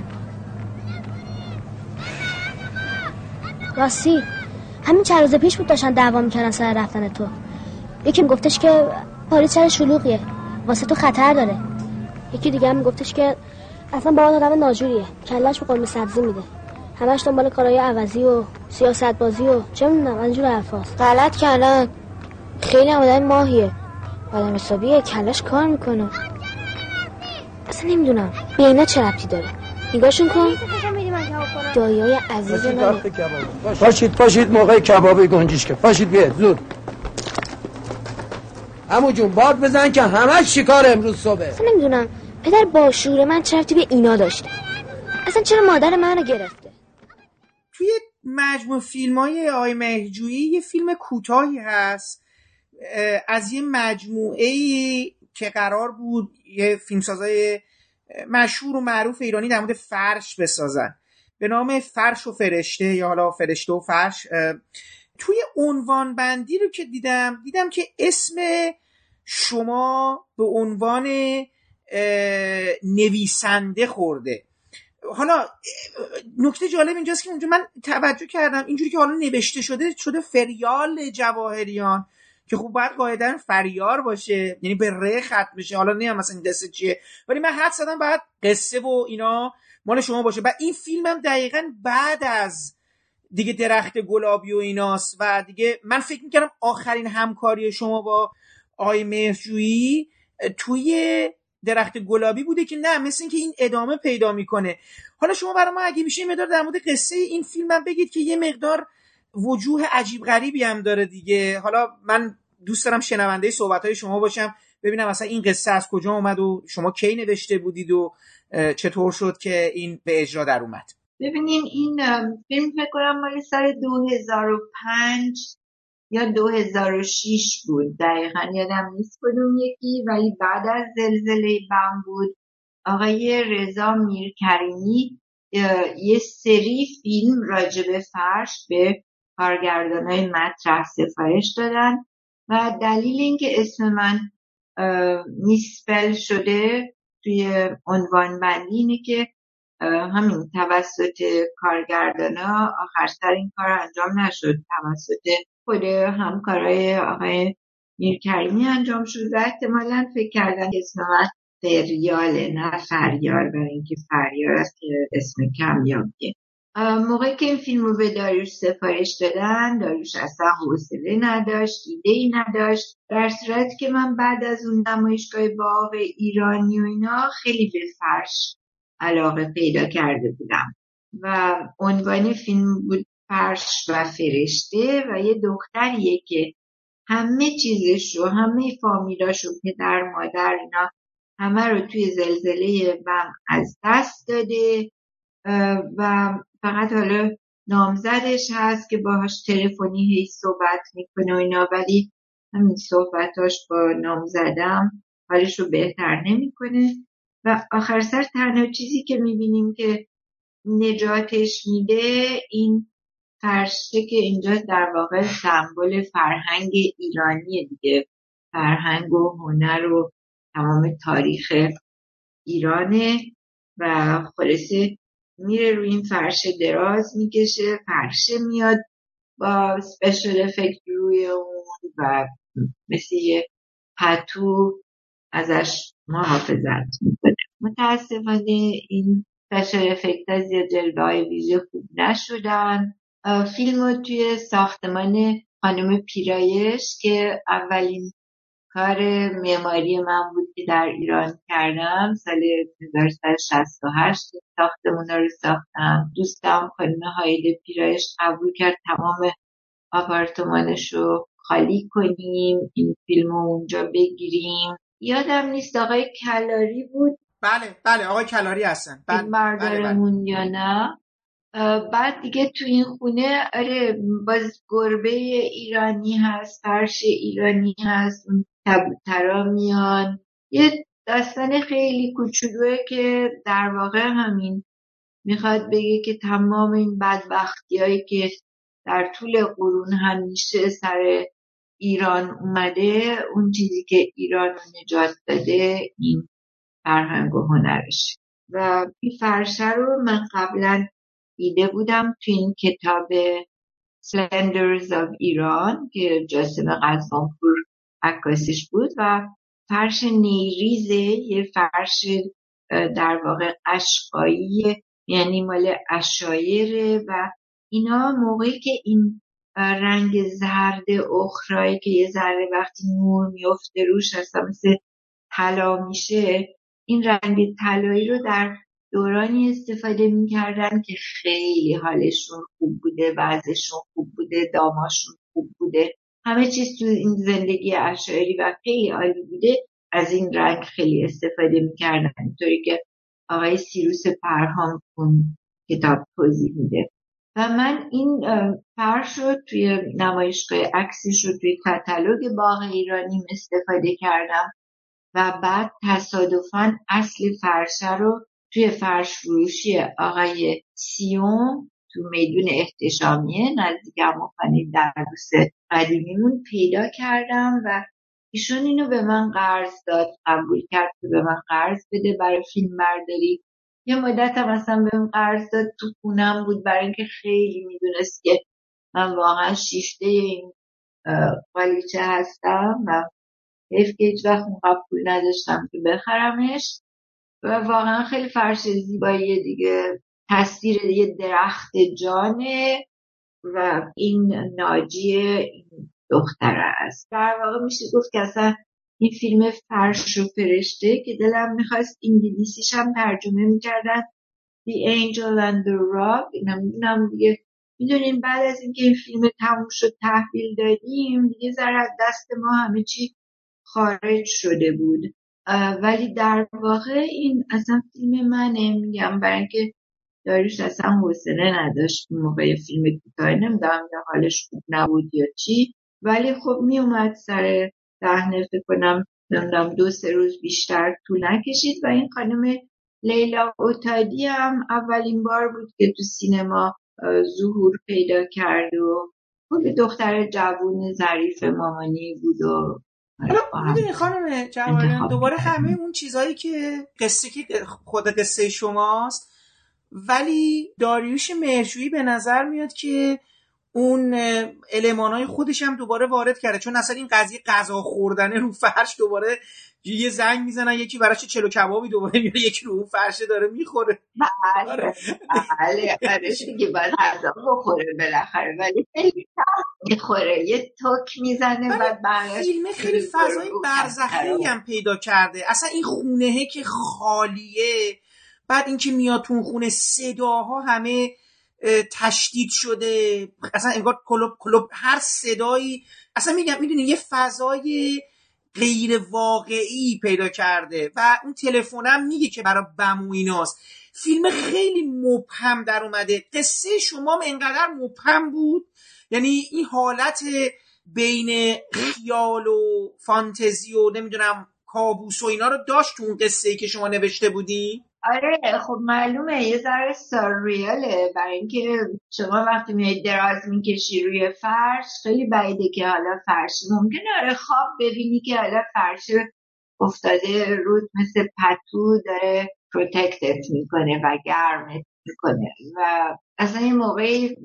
راستی همین چند روز پیش بود داشتن دعوا می‌کنن سر رفتن تو. یکی گفتش که پاریس چرا شلوغیه. واسه تو خطر داره. یکی دیگه هم گفتش که اصلا با آدم ناجوریه. کلش به قرمه سبزی میده. همش دنبال کارهای عوضی و سیاست بازی و چه می‌دونم اینجور حرفاست. غلط کردن. خیلی هم آدم ماهیه. آدم حسابیه. کلش کار می‌کنه. اصلا نمی‌دونم. به اینا چه ربطی داره؟ نگاهشون کن. دایای عزیز منه. پاشید پاشید موقع کبابی گنجیش که پاشید بیاد زود. همو جون باد بزن که همش شکار امروز صبح. اصلا نمی‌دونم. پدر با شعور من چه ربطی به اینا داشته اصلا چرا مادر منو گرفته؟ توی مجموع فیلم های آی مهجویی یه فیلم کوتاهی هست. از یه مجموعه که قرار بود یه فیلمسازای مشهور و معروف ایرانی در مورد فرش بسازن. به نام فرش و فرشته یا حالا فرشته و فرش. توی عنوان بندی رو که دیدم دیدم که اسم شما به عنوان نویسنده خورده. حالا نکته جالب اینجاست که اونجا من توجه کردم اینجوری که حالا نوشته شده شده فریال جواهریان که خب باید قاعدا فریار باشه یعنی به ره خط بشه. حالا نمی‌دونم مثلا این دسته چیه ولی من حد زدم باید قصه و اینا مال شما باشه. و این فیلم هم دقیقا بعد از دیگه درخت گلابی و ایناست و دیگه من فکر می‌کردم آخرین همکاری شما با آی مهرجویی توی درخت گلابی بوده که نه مثل اینکه این ادامه پیدا می‌کنه. حالا شما برای ما اگه میشه مقدار در مورد قصه این فیلم هم بگید که یه مقدار وجوه عجیب غریبی هم داره دیگه. حالا من دوست دارم شنونده صحبت های شما باشم ببینم اصلا این قصه از کجا اومد و شما کی نوشته بودید و چطور شد که این به اجرا در اومد؟ ببینین این فیلم فکر کنم مال سال 2005 یا 2006 بود. دقیقا یادم نیست کدوم یکی ولی بعد از زلزله بم بود. آقای رضا میرکریمی یه سری فیلم راجب فرش به کارگردان های مطرح سفارش دادن و دلیل اینکه اسم من میسپل شده توی عنوان بندی اینه که همین توسط کارگردان ها آخر سر این کار انجام نشد. توسط خود همکارای آقای میرکریمی انجام شد و احتمالا فکر کردن اسم من فریاله نه فریار برای اینکه فریار است که اسم کمیابیه. موقعی که این فیلم رو به داریوش سفارش دادن داریوش اصلا حوصله نداشت ایده ای نداشت. در صورتی که من بعد از اون نمایشگاه باغ ایرانی و اینا خیلی به فرش علاقه پیدا کرده بودم. و عنوان فیلم بود فرش و فرشته و یه دختریه که همه چیزش رو همه فامیلاش رو پدر مادر اینا همه رو توی زلزله بم از دست داده و فقط حالا نامزدش هست که باهاش تلفنی هی صحبت می‌کنه و اینا. ولی همین صحبتاش با نامزدم حالش رو بهتر نمی‌کنه. و آخر سر تنها چیزی که می‌بینیم که نجاتش میده این فرشه که اینجا در واقع سمبل فرهنگ ایرانی دیگه. فرهنگ و هنر و تمام تاریخ ایرانه و خلاصه میره روی این فرشه دراز می‌کشه فرشه میاد با سپیشل افکت روی اون و مثل یه پتو ازش محافظت می‌کنه متاسفانه این سپیشل افکت ها زیاد جلوه های ویژه خوب نشدن. فیلم رو توی ساختمان خانم پیرایش که اولین کار معماری من بود که در ایران کردم سال 1968 ساختمون رو ساختم. دوستم خانم هایده پیرایش قبول کرد تمام آپارتمانش رو خالی کنیم این فیلم رو اونجا بگیریم. یادم نیست آقای کلاری بود؟ بله بله آقای کلاری هستن. بله بله, بله. یا نه؟ بعد دیگه تو این خونه آره باز گربه ایرانی هست فرش ایرانی هست اون کبوترا میان. یه داستان خیلی کوچولوه که در واقع همین می‌خواد بگه که تمام این بدبختی هایی که در طول قرون همیشه سر ایران اومده اون چیزی که ایران نجات داده این فرهنگ و هنرش و این فرشه رو من قبلا دیده بودم تو این کتاب سلندرز of ایران که جاسم قزمانپور عکاسش بود و فرش نیریزه یه فرش در واقع قشقایی یعنی مال اشایره و اینا موقعی که این رنگ زرد اخرایی که یه ذره وقتی نور میفته روش اصلا مثل طلا میشه این رنگ طلایی رو در دورانی استفاده می‌کردن که خیلی حالشون خوب بوده وضعشون خوب بوده داماشون خوب بوده. همه چیز تو این زندگی اشعاری و خیلی عالی بوده. از این رنگ خیلی استفاده می‌کردن. اینطوری که آقای سیروس پرهام اون کتاب توضیح میده. و من این فرش رو توی نمایشگاه عکسش رو توی کتالوگ باغ ایرانی استفاده کردم و بعد تصادفا اصل فرشه رو توی فرش فروشی آقای سیون تو میدون احتشامیه نزدیک اموخانه در روس قدیمیمون پیدا کردم و ایشون اینو به من قرض داد قبول کرد که به من قرض بده برای فیلم برداری. یه مدت هم اصلا به من قرض داد تو خونم بود برای اینکه خیلی می‌دونست که من واقعا شیشته این قالیچه هستم و حیف که هیچ وقت نداشتم که بخرمش. و واقعا خیلی فرش زیبایی دیگه. تصویر یه درخت جانه و این ناجی این دختر است. در واقع میشه گفت که اصلا این فیلم فرش و فرشته که دلم می‌خواست انگلیسیش هم ترجمه می‌کردن. The Angel and the Rock. نمی‌دونم دیگه. می‌دونیم بعد از اینکه این فیلم تموم شد تحویل دادیم دیگه ذره دست ما همه چی خارج شده بود. ولی در واقع این اصلا فیلم منه. میگم برای اینکه داریش اصلا حوصله نداشت موقع فیلم کوتاه نمی‌دونم یا حالش خوب نبود یا چی. ولی خب میومد سر صحنه. فکر کنم نمی‌دونم دو سه روز بیشتر طول نکشید. و این خانم لیلا اوتادی هم اولین بار بود که تو سینما ظهور پیدا کرد و خود دختر جوون ظریف مامانی بود و می‌دونی خانم جوانیان دوباره همه اون چیزهایی که قصه که خود قصه شماست. ولی داریوش مرجویی به نظر میاد که اون های خودش هم دوباره وارد کرده. چون اصلا این قضیه غذا خوردنه رو فرش دوباره یه زنگ می‌زنن یکی براش چلو کبابی دوباره میره یکی رو اون فرشه داره می‌خوره. بله آره. بله که باید غذا بخوره بالاخره ولی خیلی می‌خوره. یه توک می‌زنه و بعدش فیلم خیلی فضای برزخی هم پیدا کرده. اصلا این خونهه که خالیه بعد اینکه میاد تو خونه صداها همه تشدید شده. اصلا انگار کلوب کلوب هر صدایی اصلا میگم می‌دونی یه فضای غیر واقعی پیدا کرده و اون تلفنم میگه که برای بم و ایناست. فیلم خیلی مبهم در اومده. قصه شما انقدر مبهم بود. یعنی این حالت بین خیال و فانتزی و نمی‌دونم کابوس و اینا رو داشت اون قصه ای که شما نوشته بودی. آره خب معلومه یه ذره ساریاله برای اینکه شما وقتی میای دراز می‌کشی روی فرش خیلی بعیده که حالا فرش ممکنه. آره خواب ببینی که حالا فرش افتاده رود مثل پتو داره پروتکتت می‌کنه و گرمت می‌کنه. و اصلا این موقعی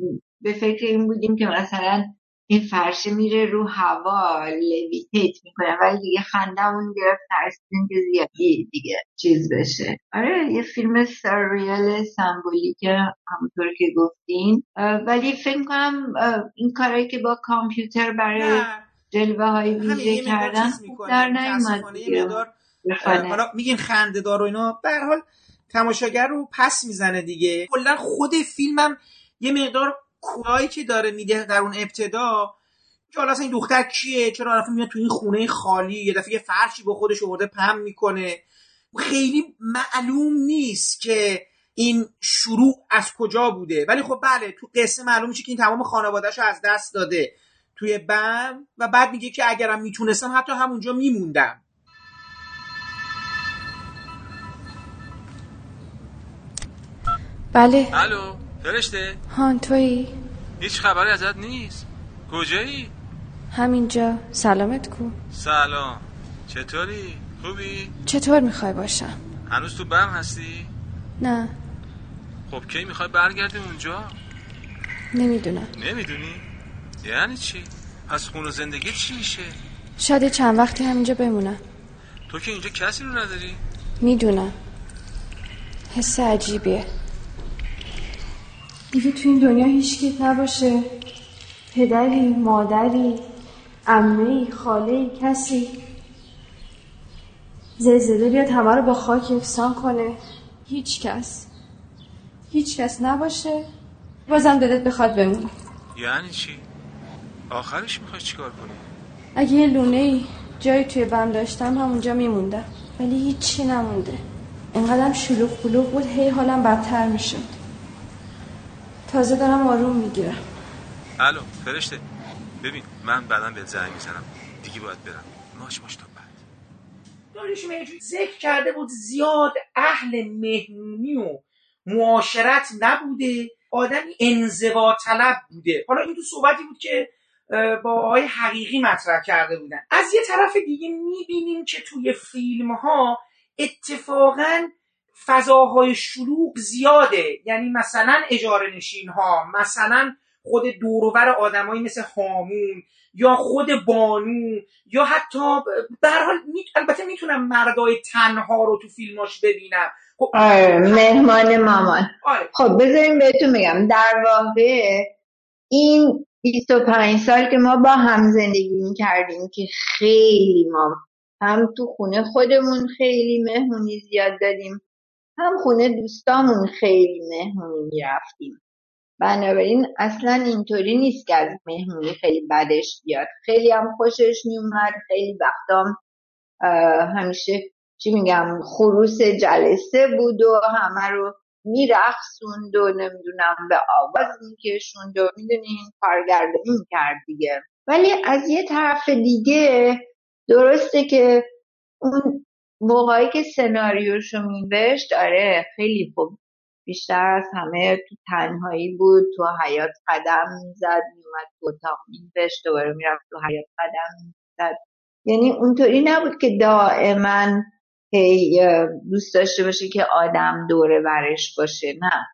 به فکر این بودیم که مثلا این فرشه میره رو هوا لویتیت می‌کنه ولی دیگه خندمون گرفت ترسیدیم که زیادی دیگه چیز بشه. آره یه فیلم سریال سمبولیک همونطور که گفتین. ولی فکر کنم این کارهایی که با کامپیوتر برای جلوه های ویژه کردن در نیومد حالا میگین خنده دار و اینا به حال تماشاگر رو پس می‌زنه دیگه. کلا خود فیلمم یه مقدار کورایی که داره میده در اون ابتدا که حالا این دختر کیه؟ چرا رفت میاد تو این خونه خالی؟ یه دفعه یه فرشی با خودش آورده پم می‌کنه. خیلی معلوم نیست که این شروع از کجا بوده. ولی خب بله تو قصه معلوم میشه که این تمام خانوادهش از دست داده توی بم و بعد میگه که اگرم می‌تونستم حتی همونجا میموندم. بله. الو. فرشته؟ هان تویی؟ هیچ خبری ازت نیست. کجایی؟ همینجا. سلامت کو. سلام. چطوری؟ خوبی؟ چطور می‌خوای باشم؟ هنوز تو بم هستی؟ نه. خب کی می‌خوای برگردی اونجا؟ نمی‌دونم. نمی‌دونی؟ یعنی چی؟ پس خون و زندگی چی میشه؟ شاید چند وقتی همینجا بمونم. تو که اینجا کسی رو نداری؟ می‌دونم. حس عجیبیه. دیگه تو این دنیا هیچ نباشه. پدری مادری عمه خاله کسی. زلزله بیاد همه رو با خاک یکسان کنه. هیچ کس. هیچ کس نباشه. بازم دلت بخواد بمونه یعنی چی؟ آخرش می‌خوای چیکار کنی؟ اگه یه لونه ای جایی توی بم داشتم همونجا میموندم ولی هیچی نمونده. انقدرم شلوغ بلوغ بود هی حالم بدتر می‌شد. تازه دارم آروم می‌گیرم. الو فرشته. ببین من بعدا به زنگ می‌زنم. دیگه باید برم. ماش ماش تا بعد. داریش ذکر کرده بود زیاد اهل مهمونی و معاشرت نبوده. آدمی انزوا طلب بوده. حالا این تو صحبتی بود که با آقای حقیقی مطرح کرده بودن. از یه طرف دیگه می‌بینیم که توی فیلم ها اتفاقا فضاهای شلوغ زیاده. یعنی مثلا اجاره نشین ها مثلا خود دورور آدمایی مثل هامون یا خود بانو یا حتی به حال البته می‌تونم مردای تنها رو تو فیلماش ببینم. خب آره مهمان مامان. آره. خب بذاریم بهتون میگم در واقع این 25 سال که ما با هم زندگی کردیم که خیلی ما هم تو خونه خودمون خیلی مهمونی زیاد دادیم. هم خونه دوستامون خیلی مهمونی می‌رفتیم. بنابراین اصلا اینطوری نیست که از مهمونی خیلی بدش بیاد. خیلی هم خوشش میومد خیلی وقتام همیشه چی میگم خروس جلسه بود و همه رو میرخصوند و نمی‌دونم به آواز میکشوند و می‌دونین کارگردانی می‌کرد دیگه. ولی از یه طرف دیگه درسته که اون موقعی که سناریوشو میوشت آره خیلی خوب. بیشتر از همه تو تنهایی بود تو حیات قدم می‌زد میومد تو اتاق مینوشت دوباره می‌رفت تو حیات قدم می‌زد. یعنی اونطوری نبود که دائما هی دوست داشته باشه که آدم دوره ورش باشه نه.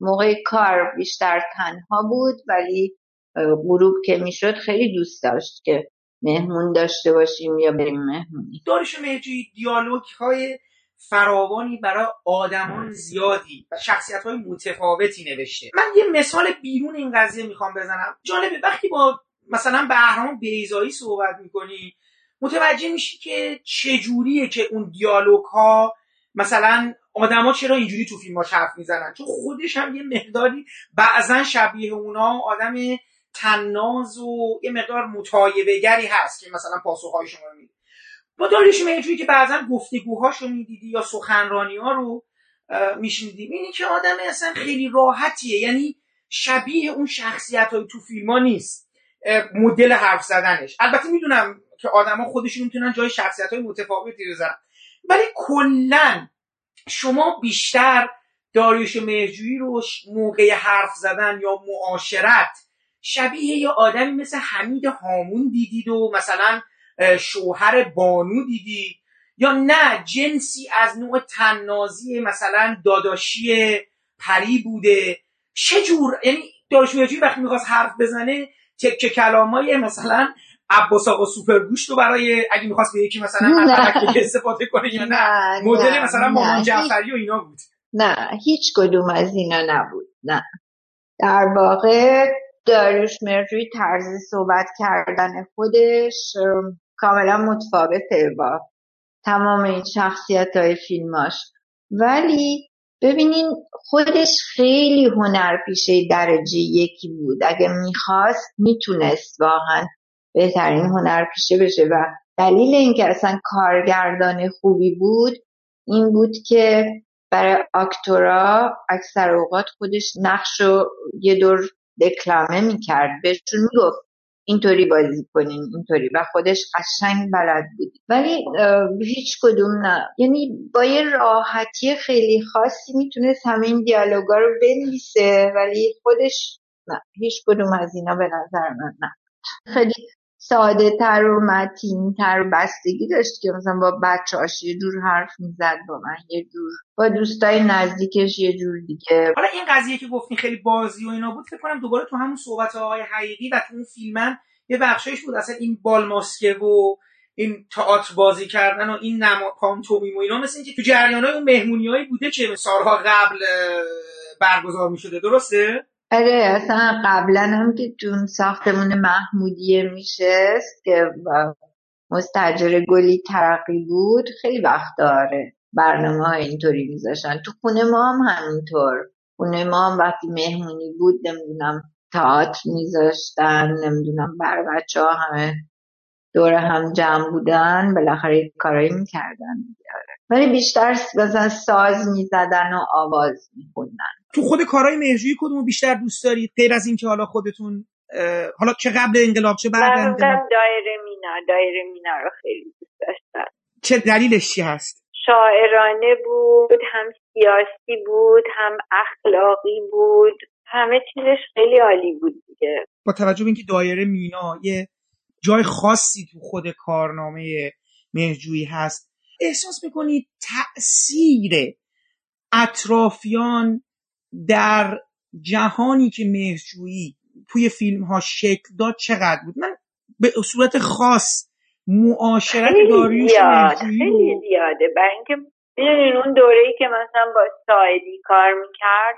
موقع کار بیشتر تنها بود ولی غروب که می‌شد خیلی دوست داشت که مهمون داشته باشیم یا بریم مهمونی؟ دارش مهجوی دیالوگ های فراوانی برای آدمان زیادی و شخصیت های متفاوتی نوشته. من یه مثال بیرون این قضیه می‌خوام بزنم. جالبه وقتی با مثلا بهرام بیزایی صحبت می‌کنی متوجه میشی که چجوریه که اون دیالوگ ها مثلا آدما چرا اینجوری تو فیلم حرف می‌زنن؟ چون خودش هم یه مقداری بعضا شبیه اونا آدم تناز و یه مقدار متایبهگری هست که مثلا پاسخهای شما رو میده با داریش مهجویی که بعضا گفتگوهاش رو می‌دیدی یا سخنرانی ها رو میشنیدیم. اینی که آدم اصلا خیلی راحتیه. یعنی شبیه اون شخصیت های تو فیلم ها نیست مدل حرف زدنش. البته می‌دونم که آدما خودشون می‌تونن جای شخصیت های متفاوتی بزنن ولی کلا شما بیشتر داریوش مهرجویی رو موقع حرف زدن یا معاشرت شبیه یه آدمی مثل حمید هامون دیدید و مثلا شوهر بانو دیدید؟ یا نه جنسی از نوع تننازی مثلا داداشی پری بوده؟ چه جور؟ یعنی مهرجویی وقتی می‌خواست حرف بزنه تکه کلامای مثلا عباس آقا سوپرگوشت رو برای اگه می‌خواست به یکی مثلا استفاده کنه یا نه, مدل مثلا مامان جعفری و اینا بود. نه هیچ کدوم از اینا نبود نه. در واقع داریوش مرجوی طرز صحبت کردن خودش کاملا متفاوته با تمام این شخصیت های فیلماش. ولی ببینین خودش خیلی هنر پیشه درجه یکی بود. اگه می‌خواست می‌تونست واقعا بهترین هنر پیشه بشه و دلیل اینکه اصلا کارگردان خوبی بود این بود که برای آکتورا اکثر اوقات خودش نقش رو یه دور دکلمه می‌کرد. بهشون می‌گفت اینطوری بازی کنین اینطوری. و خودش قشنگ بلد بود. ولی هیچ کدوم نه. یعنی با یه راحتی خیلی خاصی می‌تونست همه این دیالوگا رو بنویسه ولی خودش نه. هیچ کدوم از اینا به نظر من نه. خیلی ساده تر و متین تر بستگی داشت که مثلا با بچه یه جور حرف می‌زد با من یه جور با دوستای نزدیکش یه جور دیگه. حالا این قضیه که گفتین خیلی بازی و اینا بود فکر کنم دوباره تو همون صحبت های حقیقی و تو اون فیلم یه بخشایش بود. اصلا این بال ماسکه و این تئاتر بازی کردن و این نما پانتومیم و اینا مثل اینکه تو جریان های اون مهمونی بوده که سالها قبل برگزار می شده درسته؟ آره اصلا قبلا هم که جون ساختمون محمودیه میشست که مستجر گلی ترقی بود خیلی وقت داره. برنامه های اینطوری میذاشن تو خونه ما هم همینطور. خونه ما هم وقتی مهمونی بود نمی‌دونم تئاتر میذاشتن نمی‌دونم بر بچه ها همه دور هم جمع بودن بالاخره کارایی می‌کردن ولی بیشتر مثلا ساز می‌زدن و آواز میخوندن. تو خود کارهای مهرجویی کدومو بیشتر دوست دارید غیر از اینکه حالا خودتون حالا چه قبل انقلاب چه بعد انقلاب؟ دایره مینا دایره مینا رو خیلی دوست داشتم. چه دلیلش چی هست؟ شاعرانه بود هم سیاسی بود هم اخلاقی بود همه چیزش خیلی عالی بود دیگه. با توجه به اینکه دایره مینا یه جای خاصی تو خود کارنامه مهرجویی هست احساس می‌کنید تاثیر اطرافیان در جهانی که مهرجویی توی فیلم ها شکل داد چقدر بود من به صورت خاص معاشرت داریوش زیاد. خیلی زیاده برای اینکه می‌دونین اون دوره ای که مثلا با سایدی کار می‌کرد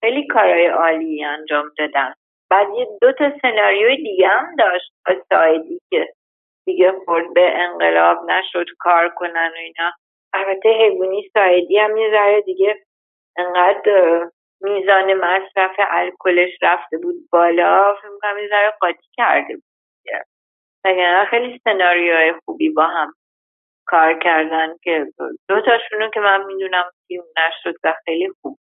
خیلی کارهای عالی انجام دادن بعد یه دو تا سناریوی دیگه هم داشت با سایدی که دیگه خورد به انقلاب نشد کار کنن و اینا. البته حیوانی سایدی هم یه ذره دیگه انقدر میزان مصرف الکلش رفته بود بالا. فکر می‌کنم یه ذره قاطی کرده بود وگرنه خیلی سناریوهای خوبی با هم کار کردن که دو تاشونو که من می‌دونم فیلم نشد و خیلی خوب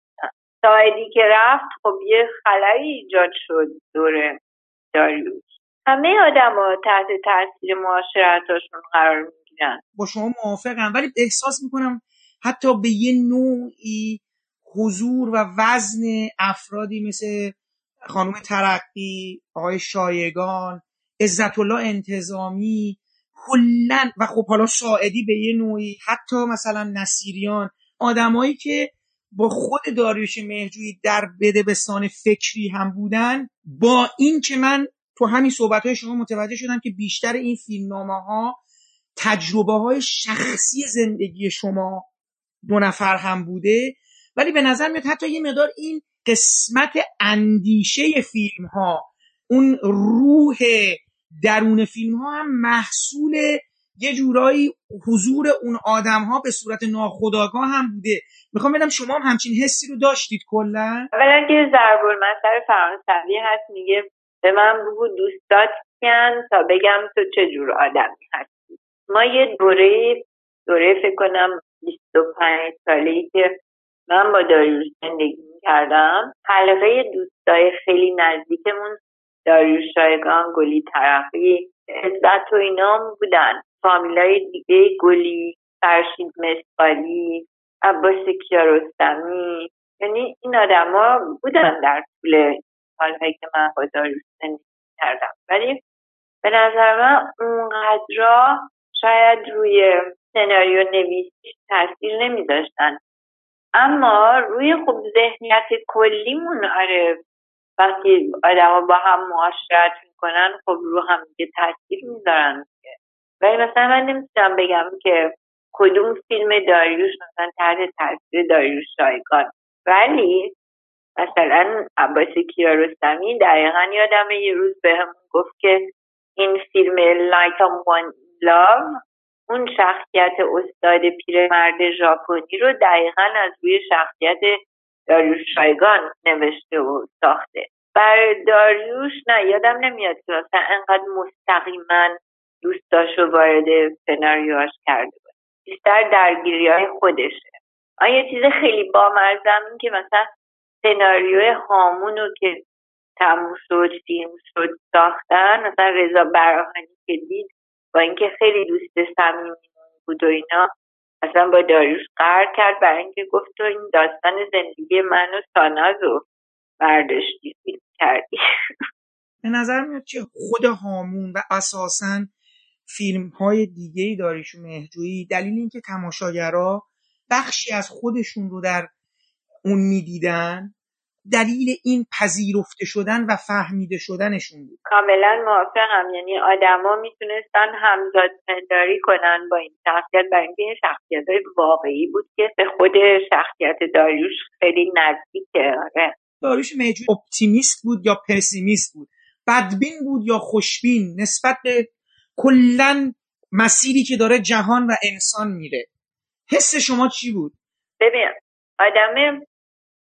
سایدی که رفت خب یه خلایی ایجاد شد دور داریوش. همه آدم تحت تاثیر معاشرتاشون قرار می‌گیرن. با شما موافقم ولی احساس می‌کنم حتی به یه نوعی حضور و وزن افرادی مثل خانم ترقی آقای شایگان عزت الله انتظامی کلا و خب حالا ساعدی به یه نوعی حتی مثلا نصیریان آدمایی که با خود داریوش مهجویی در بدبستان فکری هم بودن با این که من تو همین صحبت های شما متوجه شدم که بیشتر این فیلمنامه ها تجربه های شخصی زندگی شما دو نفر هم بوده. ولی به نظر میاد حتی یه مقدار این قسمت اندیشه فیلم ها اون روح درون فیلم ها هم محصول یه جورایی حضور اون آدم ها به صورت ناخودآگاه هم بوده. می‌خوام بدم شما هم همچین حسی رو داشتید کلا؟ اولا که ضرب المثل فرانسوی هست میگه به من بگو دوستات کن تا بگم تو چه جور آدمی هستی. ما یه دوره دوره فکر کنم 25 ساله که من با داریوش زندگی کردم حلقه دوستای خیلی نزدیکمون داریوش شایگان گلی ترقی عزت و اینام بودن. فامیلای دیگه گلی فرشید مسقالی عباس کیارستمی. یعنی این آدما بودن در طول سالهایی که من با کردم. ولی به نظر من اونقدرا شاید روی سناریو نویسی تاثیر نمیذاشتن اما روی خب ذهنیت کلیمون آره وقتی آدما با هم معاشرت می‌کنن خب رو هم دیگه تاثیر می‌ذارن ولی مثلا من نمی‌تونم بگم که کدوم فیلم داریوش مثلا تحت تاثیر داریوش شایگان ولی مثلا عباس کیارستمی دقیقا یادم یه روز به گفت که این فیلم Like I'm One Love اون شخصیت استاد پیرمرد ژاپنی رو دقیقا از روی شخصیت داریوش شایگان نوشته و ساخته. بر داریوش نه یادم نمیاد که مثلا انقدر مستقیما دوستاشو وارد سناریوهاش کرده بود بیشتر درگیری های خودشه. آن یه چیز خیلی بامرزم این که مثلا سناریوی هامون رو که تموم شد فیلم شد ساختن مثلا رضا براهنی که دید با اینکه خیلی دوست صمیمی بود و اینا اصلا با داریوش قرار کرد برای اینکه گفت تو این داستان زندگی من و ساناز رو برداشتی فیلم کردی. به نظر میاد که خود هامون و اساسا فیلم های دیگه داریوش مهجویی دلیل اینکه تماشاگرها بخشی از خودشون رو در اون می‌دیدن. دلیل این پذیرفته شدن و فهمیده شدنشون بود. کاملا موافقم. یعنی آدما می‌تونستن همزاد پنداری کنن با این شخصیت. برای اینکه این شخصیت های واقعی بود که به خود شخصیت داریوش خیلی نزدیکه. آره. داریوش مهجوی اپتیمیست بود یا پسیمیست بود؟ بدبین بود یا خوشبین؟ نسبت به کلا مسیری که داره جهان و انسان میره. حس شما چی بود؟ ببین آدم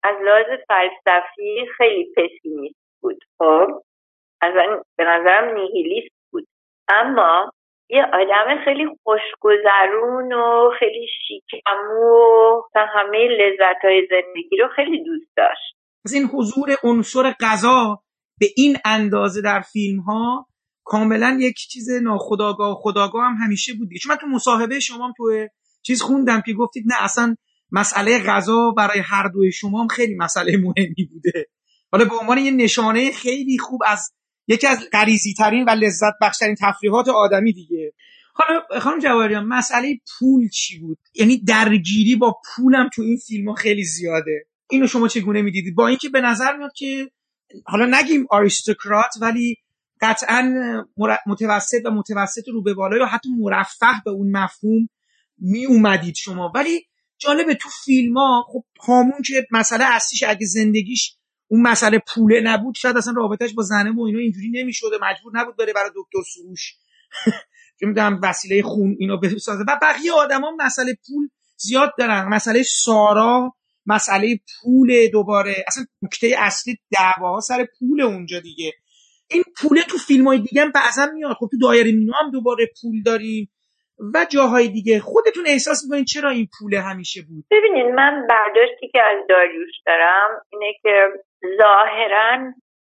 از لحاظ فلسفی خیلی پسیمیست بود خب؟ از به نظرم نیهیلیست بود. اما یه آدم خیلی خوشگذرون و خیلی شیکمو و همه لذت های زندگی رو خیلی دوست داشت. از این حضور عنصر غذا به این اندازه در فیلم ها کاملا یک چیز ناخداگاه خداگاه هم همیشه بود چون من تو مصاحبه شما تو چیز خوندم که گفتید نه اصلا مسئله غذا برای هر دوی شما هم خیلی مسئله مهمی بوده. حالا به عنوان یه نشانه خیلی خوب از یکی از غریزی ترین و لذت بخشترین تفریحات آدمی دیگه. حالا خانم جواریان مسئله پول چی بود؟ یعنی درگیری با پولم تو این فیلم ها خیلی زیاده. اینو شما چگونه می‌دیدید؟ با اینکه به نظر میاد که حالا نگیم آریستوکرات ولی قطعا متوسط و متوسط رو به بالا یا حتی مرفه به اون مفهوم می اومدید شما. ولی جالبه تو فیلم ها خب هامون که مسئله اصلیش اگه زندگیش اون مسئله پوله نبود شاید اصلا رابطهش با زنه و اینا اینجوری نمی‌شده مجبور نبود بره برای دکتر سروش. که می‌دونم وسیله خون اینو بسازه. و بقیه آدما مسئله پول زیاد دارن. مسئله سارا مسئله پول دوباره. اصلا نکته اصلی دعواها سر پول اونجا دیگه. این پوله تو فیلم های دیگه هم بعضا میاد. خب تو دایره مینا هم دوباره پول داریم. و جاهای دیگه. خودتون احساس می‌کنین چرا این پول همیشه بود؟ ببینید من برداشتی که از داریوش دارم اینه که ظاهرا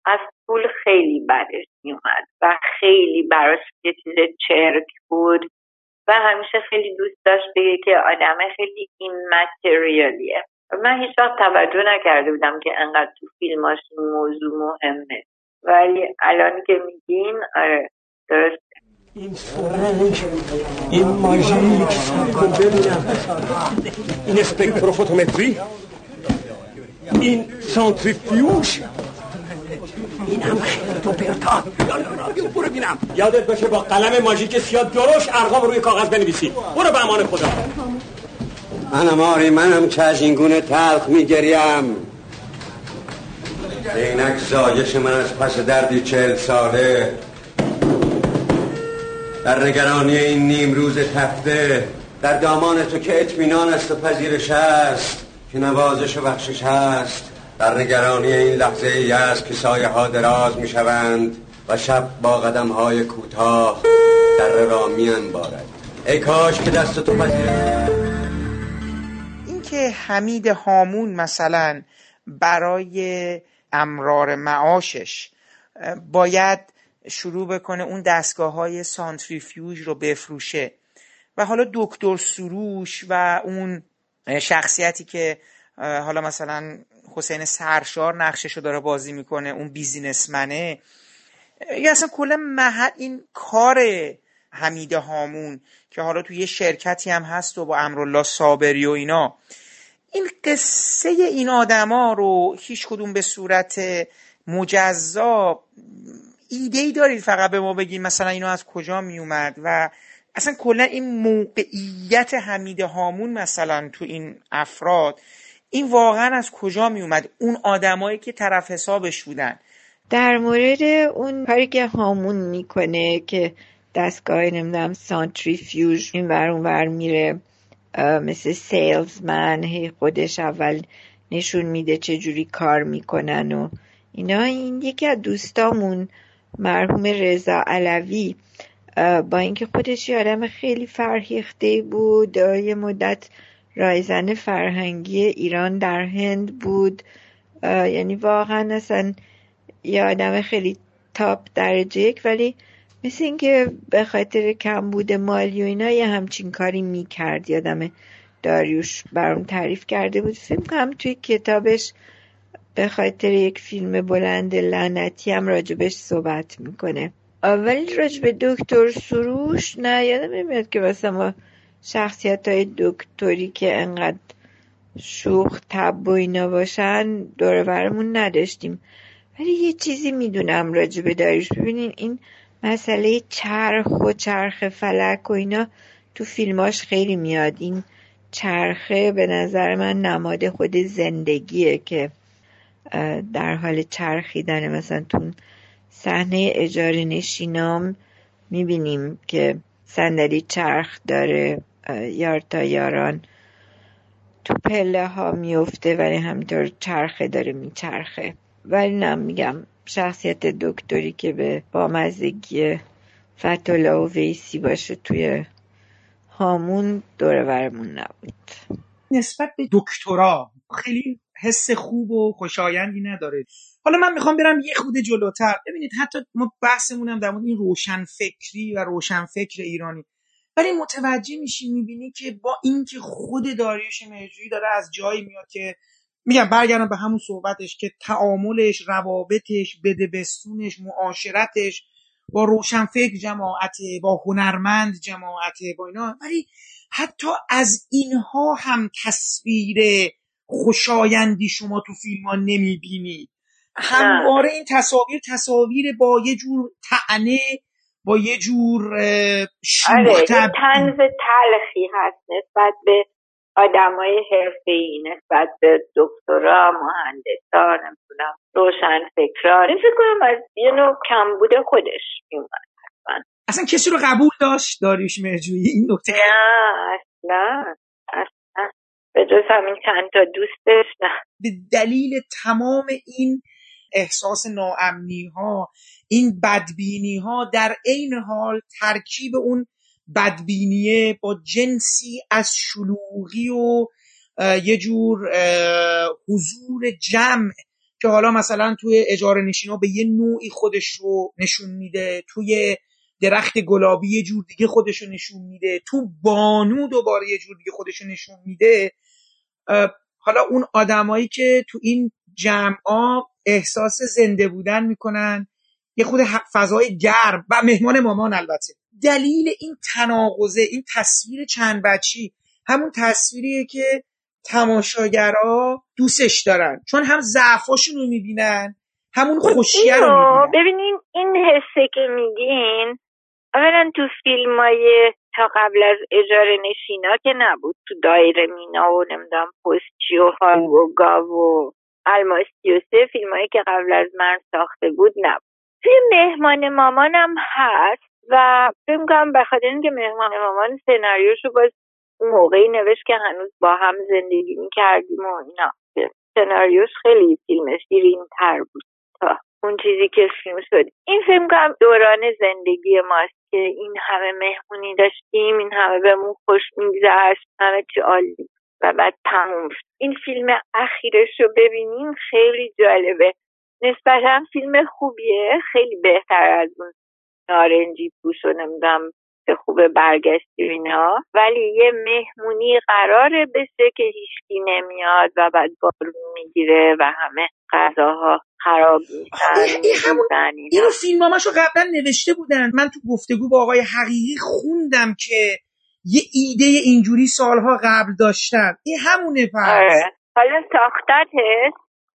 از پول خیلی بدش میومد و خیلی براش یه چیز چرک بود و همیشه خیلی دوست داشت بگه که آدم خیلی این متریالیه من هیچ وقت توجه نکرده بودم که انقدر تو فیلماش موضوع مهمه. ولی الان که میگین آره درست این سرنج این ماژیک کن ببینم این اسپکتروفوتومتری این سانتریفیوژ. این هم خیلی تو پرتا برو بینم. یادت باشه با قلم ماژیک سیاه درش ارقام روی کاغذ بنویسی. برو به امان خدا. منم آری منم که از این گونه تلخ میگریم. اینک زایش من از پس دردی چهل ساله. در نگرانی این نیم روز تفته در دامان تو که اطمینان است و پذیرش است که نوازش و بخشش هست. در نگرانی این لحظه ای است که سایه ها دراز می شوند و شب با قدم های کوتاه در را می انبارد. ای کاش که دست تو پذیرش این که حمید هامون مثلا برای امرار معاشش باید شروع بکنه اون دستگاه های سانتریفیوژ رو بفروشه. و حالا دکتر سروش و اون شخصیتی که حالا مثلا حسین سرشار نقشش رو داره بازی می‌کنه اون بیزینسمنه یا اصلا کلا محل این کار حمید هامون که حالا توی یه شرکتی هم هست و با امرالله صابری و اینا. این قصه این آدما رو هیچ کدوم به صورت مجزا ایده ای دارید فقط به ما بگید مثلا اینو از کجا می اومد و اصلا کلا این موقعیت حمید هامون مثلا تو این افراد این واقعا از کجا می اومد اون آدمایی که طرف حسابش بودن. در مورد اون کاری که هامون می‌کنه که دستگاه نمی‌دونم سانتریفیوژ این ور اون ور میره مثل سیلزمن هی خودش اول نشون میده چه جوری کار می‌کنن و اینا این یکی از دوستامون مرحوم رضا علوی با اینکه خودش یه آدم خیلی فرهیخته بود یه مدت رایزن فرهنگی ایران در هند بود یعنی واقعا اصلا یه آدم خیلی تاپ درجه یک ولی مثل اینکه به خاطر کمبود مالی و اینا یه همچین کاری می‌کرد یادم داریوش برام تعریف کرده بود. فیلم کنم توی کتابش به خاطر یک فیلم بلند لعنتی هم راجبش صحبت می‌کنه. ولی راجب دکتر سروش نه یادم نمیاد که واسه ما شخصیت های دکتری که انقدر شوخ تب و اینا باشن دورورمون نداشتیم. ولی یه چیزی می‌دونم راجب داریوش. ببینین این مسئله چرخ و چرخ فلک و اینا تو فیلماش خیلی میاد. این چرخه به نظر من نماد خود زندگیه که در حال چرخیدن مثلا تو صحنه اجاره نشینام می‌بینیم که صندلی چرخ داره یار تا یاران تو پله ها میفته ولی همینطور چرخه داره میچرخه. ولی نم میگم شخصیت دکتری که به بامزگی فتولا و ویسی باشه توی هامون دورورمون نبود. نسبت به دکترا خیلی حس خوب و خوشایندی نداره. حالا من می‌خوام برم یه خود جلوتر. ببینید حتی ما بحثمون هم در مورد این روشن فکری و روشن فکر ایرانی. ولی متوجه میشی می‌بینی که با اینکه خود داریوش مهرجویی داره از جایی میاد که میگم برگردم به همون صحبتش که تعاملش روابطش بدبستونش معاشرتش با روشنفکر جماعته با هنرمند جماعته با اینا. ولی حتی از اینها هم تصویر خوشایندی شما تو فیلم ها نمی‌بینید همواره این تصاویر تصاویر با یه جور تعنه با یه جور شوخ آره تنز تلخی هست نسبت به آدمای حرفه‌ای نسبت به دکترا مهندسا نمی‌دونم روشن فکران این فکر کنم از یه نوع کمبود خودش میومد اصلا کسی رو قبول داشت؟ داریوش مهرجویی این نکته. نه اصلا. جز همین چند تا دوستش نه. به دلیل تمام این احساس ناامنی ها این بدبینی ها در عین حال ترکیب اون بدبینیه با جنسی از شلوغی و یه جور حضور جمع که حالا مثلا توی اجاره نشینا به یه نوعی خودش رو نشون میده توی درخت گلابی یه جور دیگه خودش رو نشون میده تو بانو دوباره یه جور دیگه خودش رو نشون میده. حالا اون آدمایی که تو این جمعا احساس زنده بودن می‌کنن یه خود فضای گرم و مهمان مامان البته. دلیل این تناقضه این تصویر چند بچی همون تصویریه که تماشاگرها دوستش دارن. چون هم ضعفاشون رو می‌بینن همون خوشیه رو می‌بینن. ببینین این حسه که میگین. اولا تو فیلم های تا قبل از اجاره نشینا که نبود تو دایره مینا و نمی‌دونم پستچی و هالو و گاو و سه فیلم هایی که قبل از من ساخته بود نبود. توی مهمان مامانم هست و فکر کنم بخاطر اینکه مهمان مامان سناریوشو باز موقعی نوشت که هنوز با هم زندگی می‌کردیم و اینا. سناریوش خیلی فیلم شیرین تر بود. اون چیزی که فیلم شد. این فیلم کنم دوران زندگی ماست که این همه مهمونی داشتیم این همه بهمون خوش میگذشت همه چی عالی و بعد تموم شد. این فیلم اخیرش رو ببینیم خیلی جالبه. نسبتا فیلم خوبیه خیلی بهتر از اون نارنجی پوش و نمی‌دونم که خوب برگشتی اینا. ولی یه مهمونی قراره بشه که هیچکی نمیاد و بعد بارون می‌گیره و همه غذاها خراب میشن اینو فیلم رو قبلا نوشته بودن. من تو گفتگو با آقای حقیقی خوندم که یه ایده اینجوری سالها قبل داشتن. این همونه پس. آره. حالا ساختتش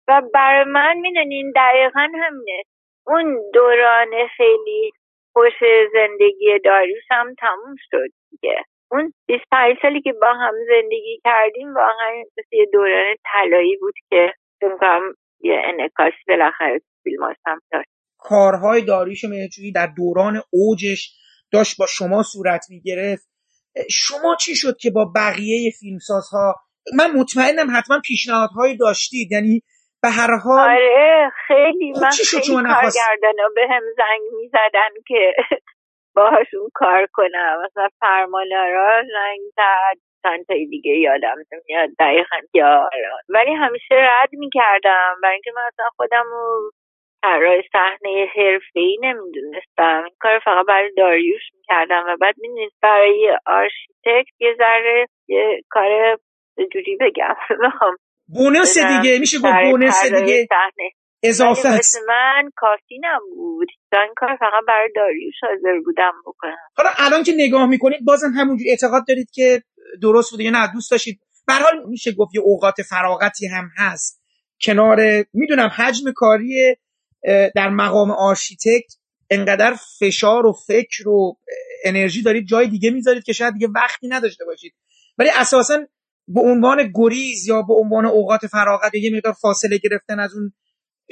و برای من می‌دونین دقیقا همینه. اون دوران خیلی خوش زندگی داریوش هم تموم شد دیگه. اون 25 سالی که با هم زندگی کردیم واقعا یه دوران طلایی بود که فکر یه انعکاسی بالاخره فیلم هم داشت. کارهای داریوش مهرجویی در دوران اوجش داشت با شما صورت می‌گرفت. شما چی شد که با بقیه فیلمسازها؟ من مطمئنم حتما پیشنهادهایی داشتید. یعنی به هر حال آره خیلی من خیلی کارگردان به هم زنگ می‌زدن که باهاشون کار کنم. مثلا فرمان‌آرا زنگ زد چند تای دیگه یادم نمیاد دقیقا یا ولی همیشه رد می‌کردم. برای اینکه من اصلا خودم رو طراح صحنه حرفه ای نمی‌دونستم. این کار فقط برای داریوش می‌کردم و بعد می‌دونید برای آرشیتکت یه ذره یه کار جوری بگم. bonus دیگه. میشه گفت bonus دیگه. اضافه است. من کافی نبود این کار فقط برای داریوش حاضر بودم بکنم. حالا الان که نگاه می‌کنید بازم همونجور اعتقاد دارید که درست بوده یا نه دوست داشتید. حال میشه گفت یه اوقات فراغتی هم هست. کنار می‌دونم حجم کاری در مقام آرشیتکت انقدر فشار و فکر و انرژی دارید. جای دیگه می‌ذارید که شاید دیگه وقتی نداشته باشید. ولی اساسا به عنوان گریز یا به عنوان اوقات فراغت یه مقدار فاصله گرفتن از اون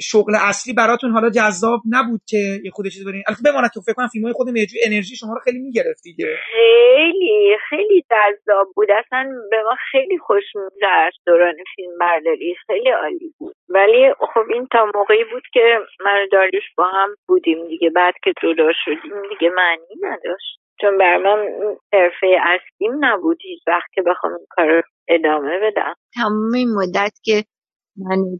شغل اصلی براتون حالا جذاب نبود که یه خود چیز برین البته بماند تو فکر کنم فیلمای خود مهرجوی انرژی شما رو خیلی می‌گرفت دیگه. خیلی خیلی جذاب بود. اصلا به ما خیلی خوش میگذشت دوران فیلم برداری. خیلی عالی بود. ولی خب این تا موقعی بود که من داریوش با هم بودیم دیگه. بعد که جدا شدیم دیگه معنی نداشت. چون بر من حرفه اصلیم نبود. هیچ وقت که بخوام این کار ادامه بدم. تمام این مدت که من و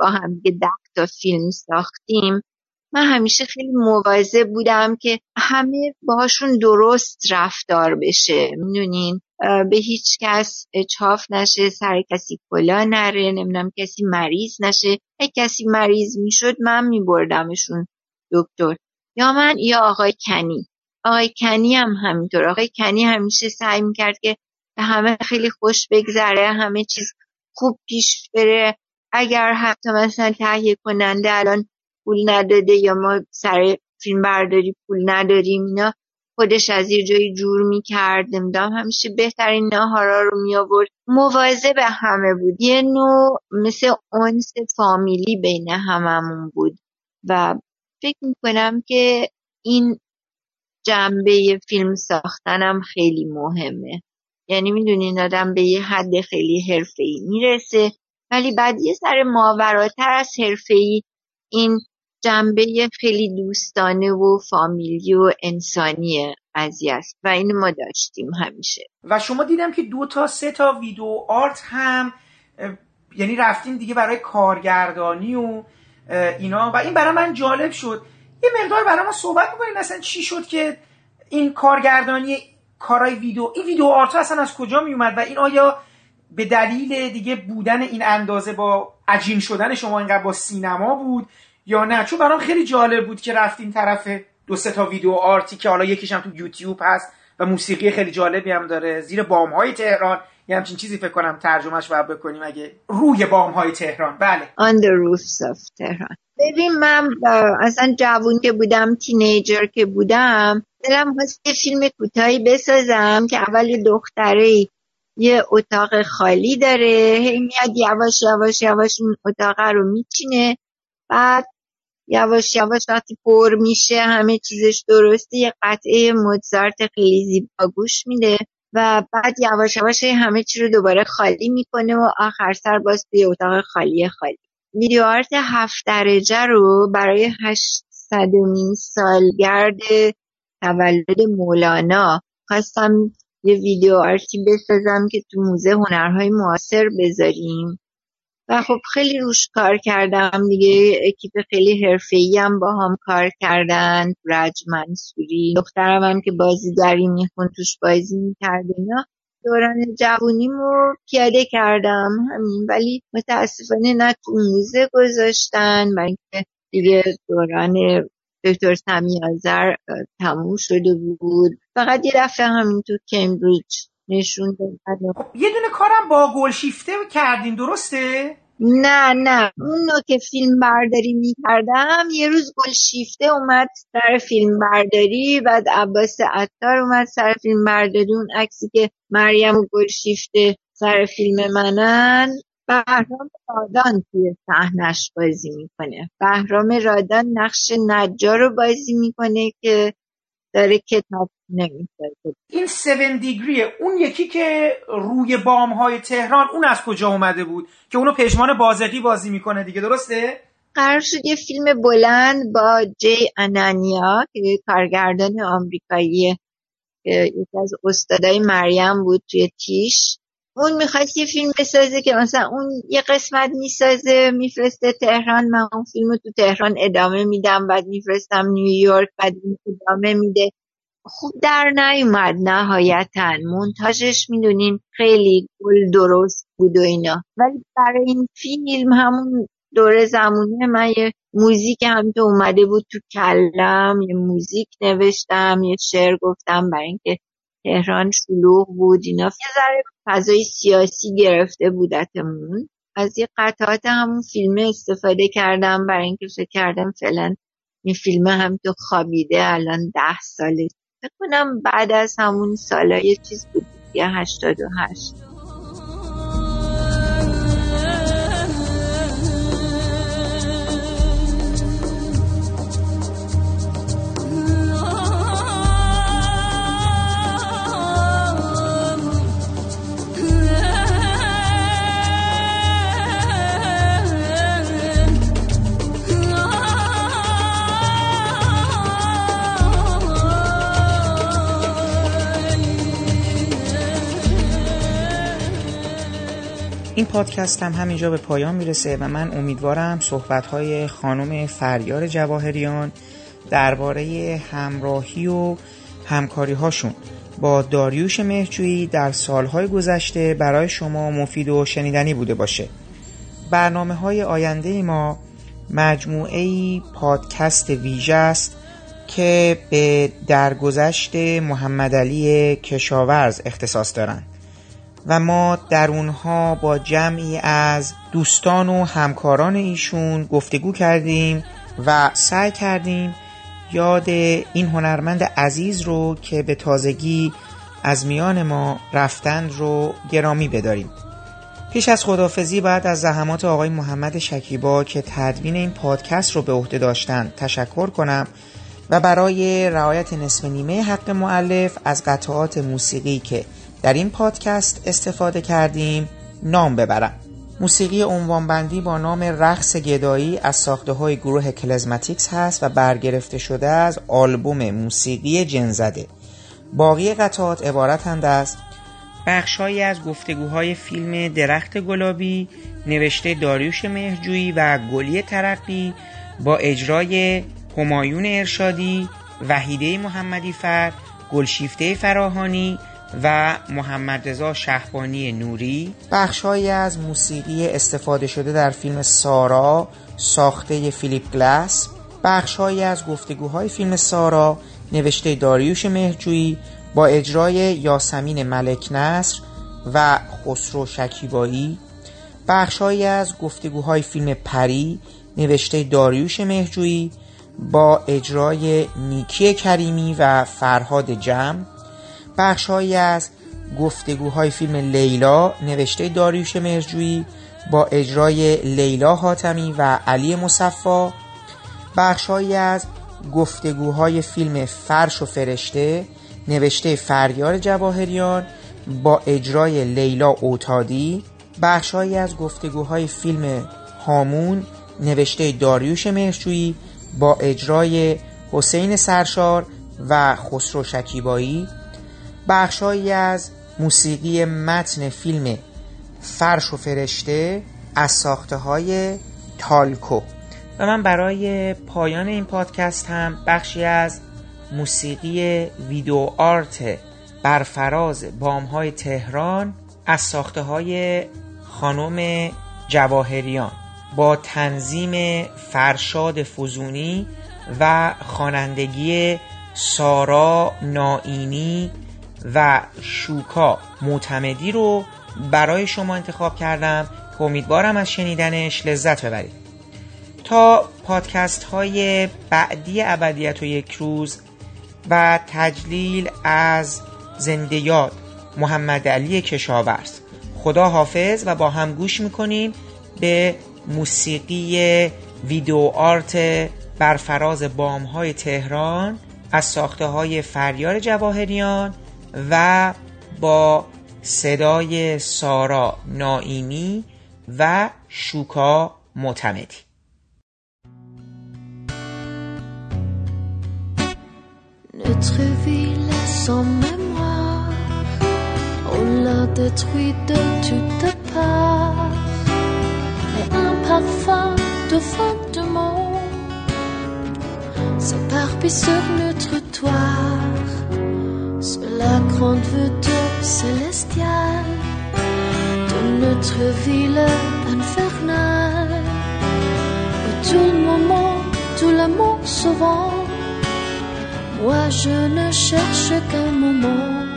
با هم ده تا فیلم ساختیم من همیشه خیلی مواظب بودم که همه باهاشون درست رفتار بشه می‌دونین؟ به هیچ کس چاف نشه سر کسی کلا نره نمی‌دونم کسی مریض نشه. اگه کسی مریض می‌شد من میبردمشون دکتر. یا من یا آقای کنی. آقای کنی هم همینطور. آقای کنی همیشه سعی می‌کرد که همه خیلی خوش بگذره همه چیز خوب پیش بره. اگر حتی مثلا تهیه کننده الان پول نداده یا ما سر فیلم برداری پول نداریم اینا خودش از یه جایی جور می‌کرد نمی‌دونم همیشه بهترین ناهارا رو می آورد موازه به همه بود. یه نوع مثل اونس فامیلی بین هممون بود و فکر می‌کنم که این جنبه فیلم ساختنم خیلی مهمه. یعنی می‌دونین آدم به یه حد خیلی حرفه‌ای می‌رسه. ولی بعد یه سر ماوراتر از حرفه‌ای این جنبه خیلی دوستانه و فامیلی و انسانی قضیه است و این ما داشتیم همیشه. و شما دیدم که دو تا سه تا ویدیو آرت هم یعنی رفتیم دیگه برای کارگردانی و اینا. و این برای من جالب شد. یه مقدار برای ما صحبت می‌کنین اصلا چی شد که این کارگردانی کارای ویدیو. این ویدیو آرت اصلا از کجا می اومد و این آیا به دلیل دیگه بودن این اندازه با عجین شدن شما اینقدر با سینما بود یا نه؟ چون برام خیلی جالب بود که رفتین طرف دو سه تا ویدیو آرتی که حالا یکیش هم تو یوتیوب هست و موسیقی خیلی جالبی هم داره. زیر بام های تهران. یه همچین چیزی فکر کنم ترجمهش باید بکنیم اگه روی بام های تهران. بله. On the roofs of تهران ببین من اصلا جوون که بودم تینیجر که بودم دلم خواست یه فیلم کوتاهی بسازم که اول دختره یه اتاق خالی داره. هی میاد یواش یواش یواش اون اتاق رو میچینه. بعد یواش یواش وقتی پر میشه همه چیزش درسته یه قطعه موزارت خیلی زیبا گوش میده و بعد یواش یواش همه چی رو دوباره خالی می‌کنه و آخر سر باز توی اتاق خالی خالی. ویدیو آرت هفت درجه رو برای هشتصدمین سالگرد تولد مولانا. خواستم یه ویدیو آرتی بسازم که تو موزه هنرهای معاصر بذاریم. و خب خیلی روش کار کردم دیگه. اکیپ خیلی حرفه‌ای هم با هم کار کردن. رج منصوری دخترم هم که بازیگری میخون توش بازی می‌کرد اینا. دوران جوونیمو پیاده کردم. همین. ولی متاسفانه نه تو موزه گذاشتن من دیگه دوران دکتر سمی آذر تموم شده بود. فقط یه دفعه همین تو کمبریج نشون دادن خب یه دونه کارم با گلشیفته کردین درسته؟ نه نه. اون که فیلم برداری می‌کردم یه روز گلشیفته اومد سر فیلم برداری بعد عباس عطار اومد سر فیلم برداری. اون عکسی که مریم و گلشیفته سر فیلم منن. بهرام رادان توی صحنش بازی می‌کنه. بهرام رادان نقش نجار رو بازی می‌کنه که داره کتاب نمی‌سازه. این 7 دیگریه اون یکی که روی بام های تهران اون از کجا اومده بود؟ که اونو پژمان بازقی بازی می‌کنه دیگه درسته؟ قرار شد یه فیلم بلند با جی انانیا که کارگردان آمریکایی یکی از استادای مریم بود توی تیش. اون می‌خواست یه فیلم بسازه که مثلا اون یه قسمت می‌سازه میفرسته تهران من اون فیلم تو تهران ادامه میدم بعد میفرستم نیویورک بعد ادامه میده. خوب در نیومد نهایتا. مونتاژش می‌دونین خیلی گل درست بود و اینا. ولی برای این فیلم همون دوره زمونه من یه موزیک هم تو اومده بود تو کلم یه موزیک نوشتم یه شعر گفتم برای اینکه تهران شلوغ بود. اینا یه ذره فضای سیاسی گرفته بودتمون از یه قطعات همون فیلم استفاده کردم. برای اینکه فکر کردم فعلا این فیلم هم تو خوابیده الان ده ساله. فکر کنم بعد از همون سالا یه چیز بود یه هشتاد و هشت. این پادکست هم همینجا به پایان می‌رسه و من امیدوارم صحبت های خانم فریار جواهریان درباره همراهی و همکاری هاشون با داریوش مهجویی در سالهای گذشته برای شما مفید و شنیدنی بوده باشه. برنامه های آینده ما مجموعه پادکست ویژه است که به درگذشت محمد علی کشاورز اختصاص دارند و ما در اونها با جمعی از دوستان و همکاران ایشون گفتگو کردیم و سعی کردیم یاد این هنرمند عزیز رو که به تازگی از میان ما رفتند رو گرامی بداریم. پیش از خدافزی بعد از زحمات آقای محمد شکیبا که تدوین این پادکست رو به عهده داشتند تشکر کنم و برای رعایت نصف نیمه حق معلف از قطعات موسیقی که در این پادکست استفاده کردیم نام ببرم. موسیقی عنوانبندی با نام رقص گدایی از ساخته های گروه کلزماتیکس هست و برگرفته شده از آلبوم موسیقی جنزده. باقی قطعات عبارتند از بخشهایی از گفتگوهای فیلم درخت گلابی نوشته داریوش مهرجویی و گلی ترقی با اجرای همایون ارشادی وحیده محمدی فر گلشیفته فراهانی و محمد رضا شهبانی نوری. بخشهایی از موسیقی استفاده شده در فیلم سارا ساخته فیلیپ گلاس. بخشهایی از گفتگوهای فیلم سارا نوشته داریوش مهرجویی با اجرای یاسمین ملک نصر و خسرو شکیبایی. بخشهایی از گفتگوهای فیلم پری نوشته داریوش مهرجویی با اجرای نیکی کریمی و فرهاد جم. بخشهایی از گفتگوهای فیلم لیلا نوشته داریوش مرجویی با اجرای لیلا حاتمی و علی مصفا بخشهایی از گفتگوهای فیلم فرش و فرشته نوشته فریار جواهریان با اجرای لیلا اوتادی. بخشهایی از گفتگوهای فیلم هامون نوشته داریوش مهرجویی با اجرای حسین سرشار و خسرو شکیبایی. بخشهایی از موسیقی متن فیلم فرش و فرشته از ساخته های تالکو. و من برای پایان این پادکست هم بخشی از موسیقی ویدیو آرت برفراز بام های تهران از ساخته های خانم جواهریان با تنظیم فرشاد فزونی و خوانندگی سارا نائینی و شوکا معتمدی رو برای شما انتخاب کردم. که امیدوارم از شنیدنش لذت ببرید. تا پادکست های بعدی ابدیت و یک روز و تجلیل از زنده یاد محمد علی کشاورز. خدا حافظ و با هم گوش می‌کنیم به موسیقی ویدیو آرت بر فراز بام های تهران از ساخته های فریار جواهریان و با صدای سارا نائیمی و شوکا معتمدی Notre ville sans mémoire, on l'a détruit de toutes parts, et un parfum de fin de monde s'éparpille sur le trottoir. Sur la grande vue célestiale de notre ville infernale, où tout le moment, tout l'amour souvent, moi je ne cherche qu'un moment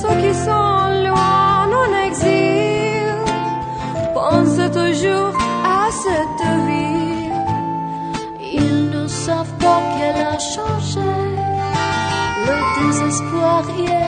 ceux qui sont loin en exil pensent toujours à cette vie. Ils ne savent pas qu'elle a changé. Le désespoir y est